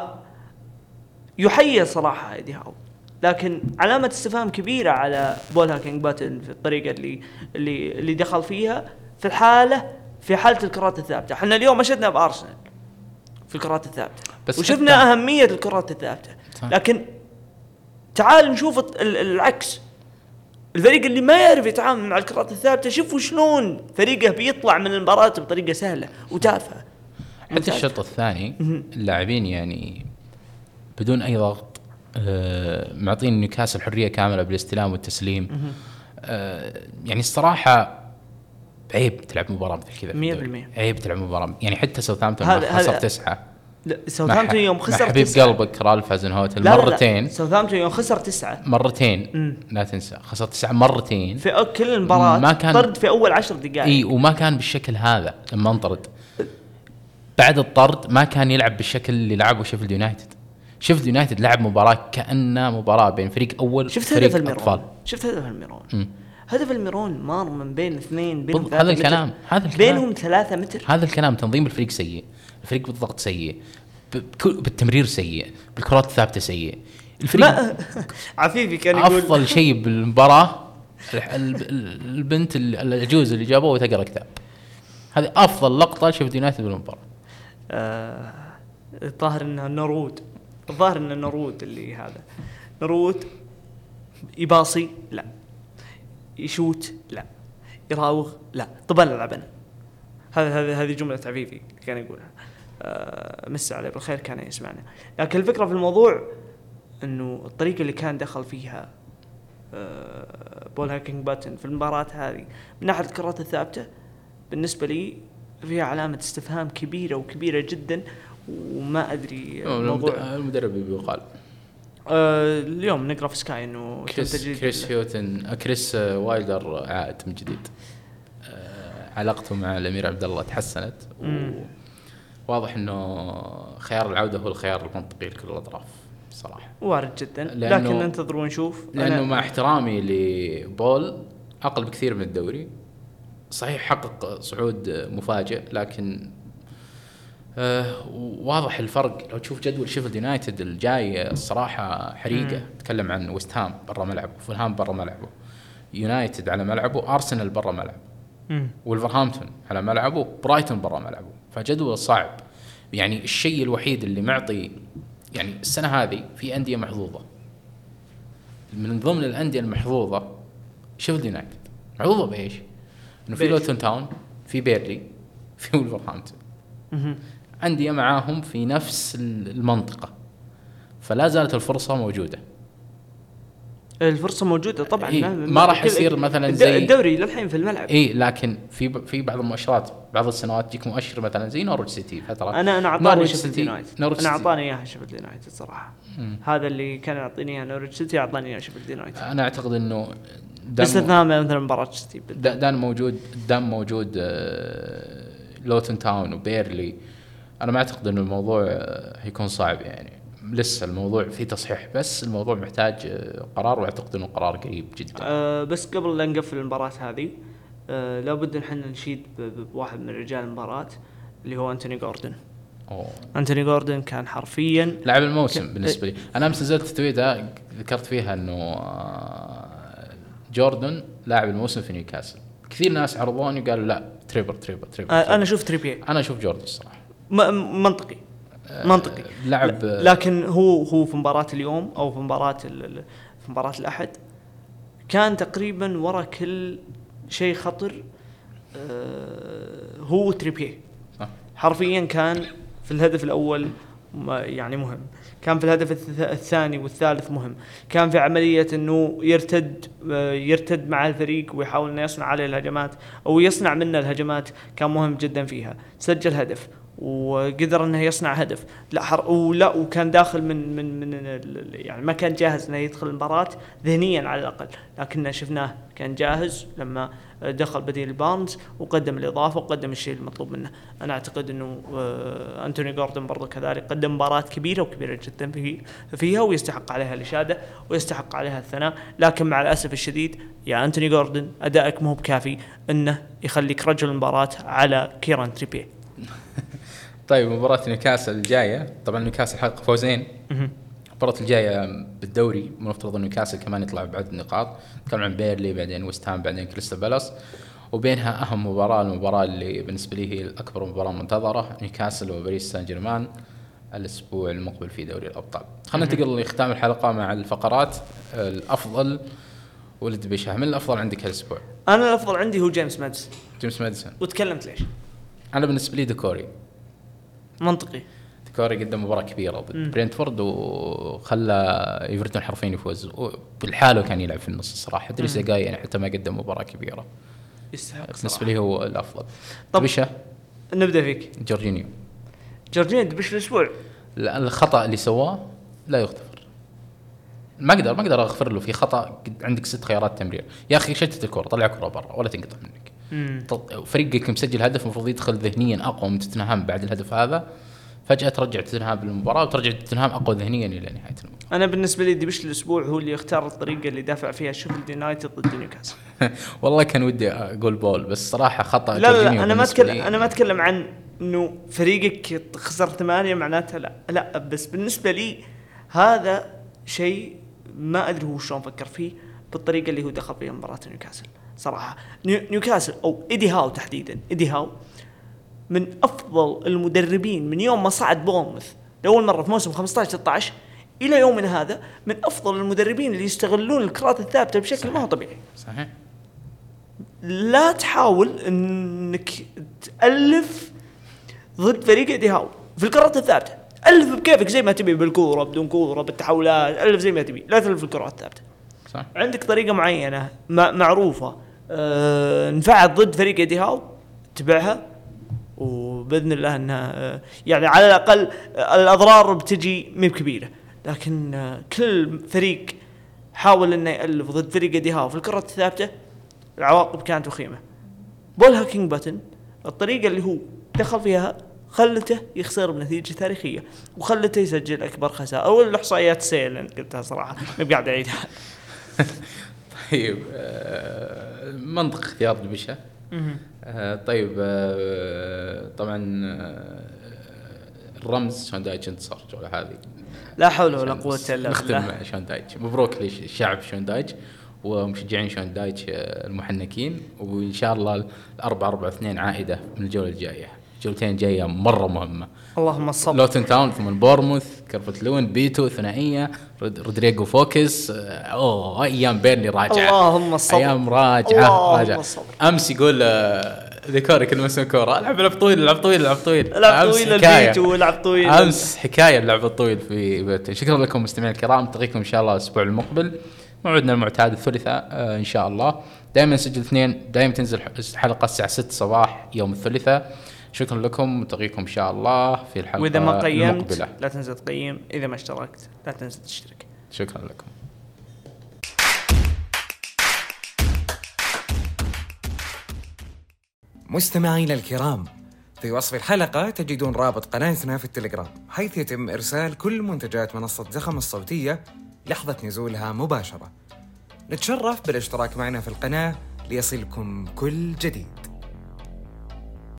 C: يحيى صراحة ايدي هاو. لكن علامة استفهام كبيرة على بول هاكينج باتن في الطريقة اللي اللي اللي دخل فيها في الحالة في حالة الكرات الثابتة، إحنا اليوم مشدنا بأرسنال في الكرات الثابتة
B: بس
C: وشفنا
B: حتى-
C: أهمية الكرات الثابتة
B: صح.
C: لكن تعال نشوف العكس الفريق اللي ما يعرف يتعامل مع الكرات الثابتة شوفوا شلون فريقه بيطلع من المباراة بطريقة سهلة وتافهة
B: حتى. الشوط الثاني. اللاعبين يعني بدون أي ضغط معطين نيوكاسل حرية كاملة بالاستلام والتسليم. آه، يعني الصراحة عيب تلعب مباراة مثل كذا في
C: مية
B: الدوري.
C: بالمية.
B: عيب تلعب مباراة. يعني حتى ساوثهامبتون خسر تسعة.
C: ساوثهامبتون يوم خسر
B: حبيب
C: تسعة.
B: قلبك رالف
C: لا لا.
B: مرتين.
C: ساوثهامبتون يوم خسر تسعة.
B: مرتين.
C: مم.
B: لا تنسى. خسر تسعة مرتين.
C: في كل المباراة
B: ما كان-
C: طرد في أول عشر دقائق.
B: إي وما كان بالشكل هذا لما انطرد. بعد الطرد ما كان يلعب بالشكل اللي لعبه شيفيلد يونايتد. شيفيلد يونايتد لعب مباراة كانها مباراة بين فريق أول
C: شفت
B: وفريق
C: هدف الميرون.
B: أطفال.
C: شفت هدف الميرون.
B: مم.
C: هدف الميرون مار من بين اثنين بينهم
B: بالض-
C: ثلاثة
B: هذا
C: متر.
B: الكلام هذا الكلام.
C: بينهم ثلاثة متر.
B: هذا الكلام تنظيم الفريق سيء الفريق بالضغط سيء بالتمرير سيء بالكرات الثابتة سيء. الفريق
C: ما عفيفي كان يقول
B: أفضل شيء بالمباراة البنت ال- العجوز اللي جابوه وتقرا كتاب. هذه أفضل لقطة شفت يونايتد بالمباراة.
C: آه، الظاهر انه نرود الظاهر انه نرود اللي هذا. نرود يباصي لا. يشوت لا. يراوغ لا. طب العب أنا هذا هذه هذه جملة عفيفي كان يقولها. آه مسا عليه بالخير كان يسمعنا. لكن الفكرة في الموضوع إنه الطريقة اللي كان دخل فيها آه، بول هيكينجبوتوم في المباراة هذه من ناحية الكرات الثابتة بالنسبة لي فيها علامة استفهام كبيرة وكبيرة جدا. وما أدري موضوع
B: المدرب بيقال
C: آه اليوم نقرا في سكاي انه
B: كريس كريس هيوتن آه، كريس آه، وايلدر عائد من جديد. آه، علاقته مع الأمير عبد الله تحسنت. واضح إنه خيار العودة هو الخيار المنطقي لكل الأطراف صراحة.
C: وارد جدا. لكن ننتظر ونشوف لأنه
B: مع احترامي لبول أقل بكثير من الدوري. صحيح حقق صعود مفاجئ لكن آه واضح الفرق لو تشوف جدول شيفيلد يونايتد الجاي الصراحه حريقة
C: مم.
B: تكلم عن ويست هام برا ملعبه فولهام برا ملعبه يونايتد على ملعبه أرسنال برا ملعبه. ولفرهامبتون على ملعبه برايتون برا ملعبه فجدول صعب يعني الشيء الوحيد اللي معطي يعني السنة هذه في أندية محظوظة من ضمن الأندية المحظوظة شيفيلد يونايتد محظوظة بإيش؟ إنه في؟ لوتون تاون في بيرلي في ولفرهامبتون انديه معاهم في نفس المنطقة. فلا زالت الفرصة موجودة.
C: الفرصة موجودة طبعا.
B: إيه، ما راح يصير مثلاً زي-
C: الدوري للحين في الملعب.
B: اي لكن في في بعض المؤشرات بعض السنوات تجيك مؤشر مثلا زي نورويتش سيتي
C: فترة. أنا أنا
B: أعطاني
C: شيفيلد يونايتد.
B: أنا.
C: أعطاني إياها شيفيلد يونايتد صراحة.
B: مم.
C: هذا اللي كان يعطيني إياه نورويتش سيتي أعطاني إياه شيفيلد يونايتد.
B: أنا أعتقد إنه
C: باستثناء مثلا مباراة سيتي.
B: دا- دام موجود دام موجود آه، لوتن تاون وبيرلي أنا ما أعتقد إنه الموضوع آه، هيكون صعب يعني. لسه الموضوع فيه تصحيح بس الموضوع محتاج آه، قرار وأعتقد إنه قرار قريب جدا.
C: أه بس قبل لا نقفل المباراة هذه أه لابد إن إحنا نشيد بواحد من رجال المباراة اللي هو أنتوني جوردن
B: أوه.
C: أنتوني جوردن كان حرفيا
B: لاعب الموسم
C: ك-
B: بالنسبة لي. أنا أمس نزلت تويته ذكرت فيها إنه آه، جوردن لاعب الموسم في نيوكاسل. كثير ناس عارضوني وقالوا لا تريبيه تريبيه تريبيه,
C: أه
B: تريبيه.
C: أنا شفت تريبيه
B: أنا أشوف جوردن
C: الصراحة. منطقي. منطقي.
B: لعب
C: لكن هو هو في مباراة اليوم أو في ال- في مباراة الأحد كان تقريبا ورا كل شيء خطر آه، هو تريبيه. حرفيا كان في الهدف الأول يعني مهم. كان في الهدف الث- الثاني والثالث مهم. كان في عملية إنه يرتد آه، يرتد مع الفريق ويحاول إنه يصنع عليه الهجمات أو يصنع منه الهجمات. كان مهم جدا فيها. سجل هدف. وقدر إنه يصنع هدف. لا حر ولا وكان داخل من من من يعني ما كان جاهز إنه يدخل المباراة ذهنيا على الأقل. لكن شفناه كان جاهز لما دخل بديل بارنز وقدم الإضافة وقدم الشيء المطلوب منه. أنا أعتقد إنه آه، أنتوني جوردن برضو كذلك قدم مباراة كبيرة وكبيرة جدا في فيها ويستحق عليها الإشادة ويستحق عليها الثناء. لكن مع الأسف الشديد يا أنتوني جوردن أدائك مو بكافي إنه يخليك رجل المباراة على كيران تريبيه
B: طيب مباراة نيوكاسل الجاية. طبعا نيوكاسل حقق فوزين. المباراة الجاية بالدوري المفترض إن نيوكاسل كمان يطلع بعدد نقاط نتكلم عن بيرلي بعدين ويست هام بعدين كريستال بالاس. وبينها أهم مباراة المباراة اللي بالنسبة لي هي الأكبر مباراة منتظرة نيوكاسل وباريس سان جيرمان الأسبوع المقبل في دوري الأبطال. خلينا ننتقل لختام الحلقة مع الفقرات. الأفضل والدبشة من الأفضل عندك هالأسبوع؟
C: أنا الأفضل عندي هو جيمس مادس
B: جيمس ماديسون.
C: وتكلمت ليش؟
B: أنا بالنسبة لي ديكوري.
C: منطقي.
B: ديكوري قدم مباراة كبيرة ضد. برينتفورد وخلى إيفرتون حرفيا يفوز. بالحالة كان يلعب في النص الصراحة.
C: إدريس.
B: جاي يعني حتى ما قدم مباراة كبيرة.
C: يستحق
B: بالنسبة
C: صراحة.
B: لي هو الأفضل.
C: طب-
B: دبشة
C: نبدأ فيك.
B: جورجينيو.
C: جورجينيو دبش الأسبوع.
B: لا، الخطأ اللي سواه لا يغتفر. ما أقدر ما أقدر أغفر له. في خطأ قد- عندك ست خيارات تمرير. يا أخي شتت الكرة طلع كرة برا ولا تنقطع منك. فريقك مسجل هدف المفروض يدخل ذهنيا أقوى من توتنهام بعد الهدف هذا. فجأة ترجع توتنهام بالمباراة وترجع توتنهام أقوى ذهنيا إلى نهاية المباراة.
C: أنا بالنسبة لي دبش الأسبوع هو اللي يختار الطريقة اللي دافع فيها شيفيلد يونايتد ضد نيوكاسل.
B: والله كان ودي أقول بول بس صراحة خطأ
C: لا لا, لا أنا ما اتكلم أنا ما أتكلم عن إنه فريقك خسر ثمانية معناتها لا لا بس بالنسبة لي هذا شيء ما أدري هو شلون فكر فيه بالطريقة اللي هو دخل فيها مباراة نيوكاسل. صراحة. نيو- نيوكاسل أو ايدي هاو تحديدا. ايدي هاو من أفضل المدربين من يوم ما صعد بورنموث لأول مرة في موسم 15 16 إلى يومنا هذا من أفضل المدربين اللي يستغلون الكرات الثابتة بشكل ما هو طبيعي.
B: صحيح.
C: لا تحاول إنك تألف ضد فريق ايدي هاو في الكرات الثابتة. ألف بكيفك زي ما تبي بالكورة بدون كورة بالتحولات ألف زي ما تبي. لا تلف الكرات الثابتة.
B: صح.
C: عندك طريقة معينة معروفة أه نفعت ضد فريق إيدي هاو اتبعها وبإذن الله إنها أه يعني على الأقل آه، الأضرار بتجي مي بكبيره لكن أه كل فريق حاول إنه يألف ضد فريق إيدي هاو في الكرة الثابتة العواقب كانت وخيمة. بول هيكينجبوتوم الطريقة اللي هو دخل فيها خلته يخسر بنتيجة تاريخية وخلته يسجل أكبر خسائر والاحصائيات السيئه اللي أنت قلتها صراحة ما قاعد أعيدها.
B: طيب آه، منطق اختيار دبشه آه، طيب آه، طبعا الرمز شون دايش انتصر الجوله هذه.
C: لا حول ولا قوة إلا
B: نختم
C: بالله
B: مع شون دايتش. مبروك للشعب شون دايتش ومشجعين شون دايتش المحنكين. وإن شاء الله الأربعة أربعة اثنين عائدة من الجولة الجاية. جولتين جاية مرة مهمة.
C: اللهم الصبر
B: لوتن تاون ثم بورموث كرفت لون بيتو ثنائية رود- رودريجو فوكس آه، أوه أيام بيرني راجعة.
C: اللهم الصبر
B: أيام راجعة
C: اللهم
B: راجعة.
C: الصبر.
B: أمس يقول آه، ذكوري كل مسوي كوره ألعب لعب طويل العب طويل العب طويل.
C: لعب
B: أمس
C: طويل
B: حكاية.
C: البيت ولعب طويل.
B: أمس حكاية اللعب الطويل في بيتن شكرا لكم مستمعينا الكرام. نلتقيكم إن شاء الله الأسبوع المقبل. موعدنا المعتاد الثلاثاء آه إن شاء الله. دائما نسجل اثنين دائما تنزل حلقه الساعة 6 صباح يوم الثلاثاء شكرا لكم نلتقيكم إن شاء الله في الحلقة
C: وإذا ما قيمت
B: المقبلة.
C: لا تنسى تقيم. إذا ما اشتركت لا تنسى تشترك.
B: شكرا لكم.
A: مستمعينا الكرام في وصف الحلقة تجدون رابط قناتنا في التليجرام حيث يتم إرسال كل منتجات منصة زخم الصوتية لحظة نزولها مباشرة. نتشرف بالاشتراك معنا في القناة ليصلكم كل جديد.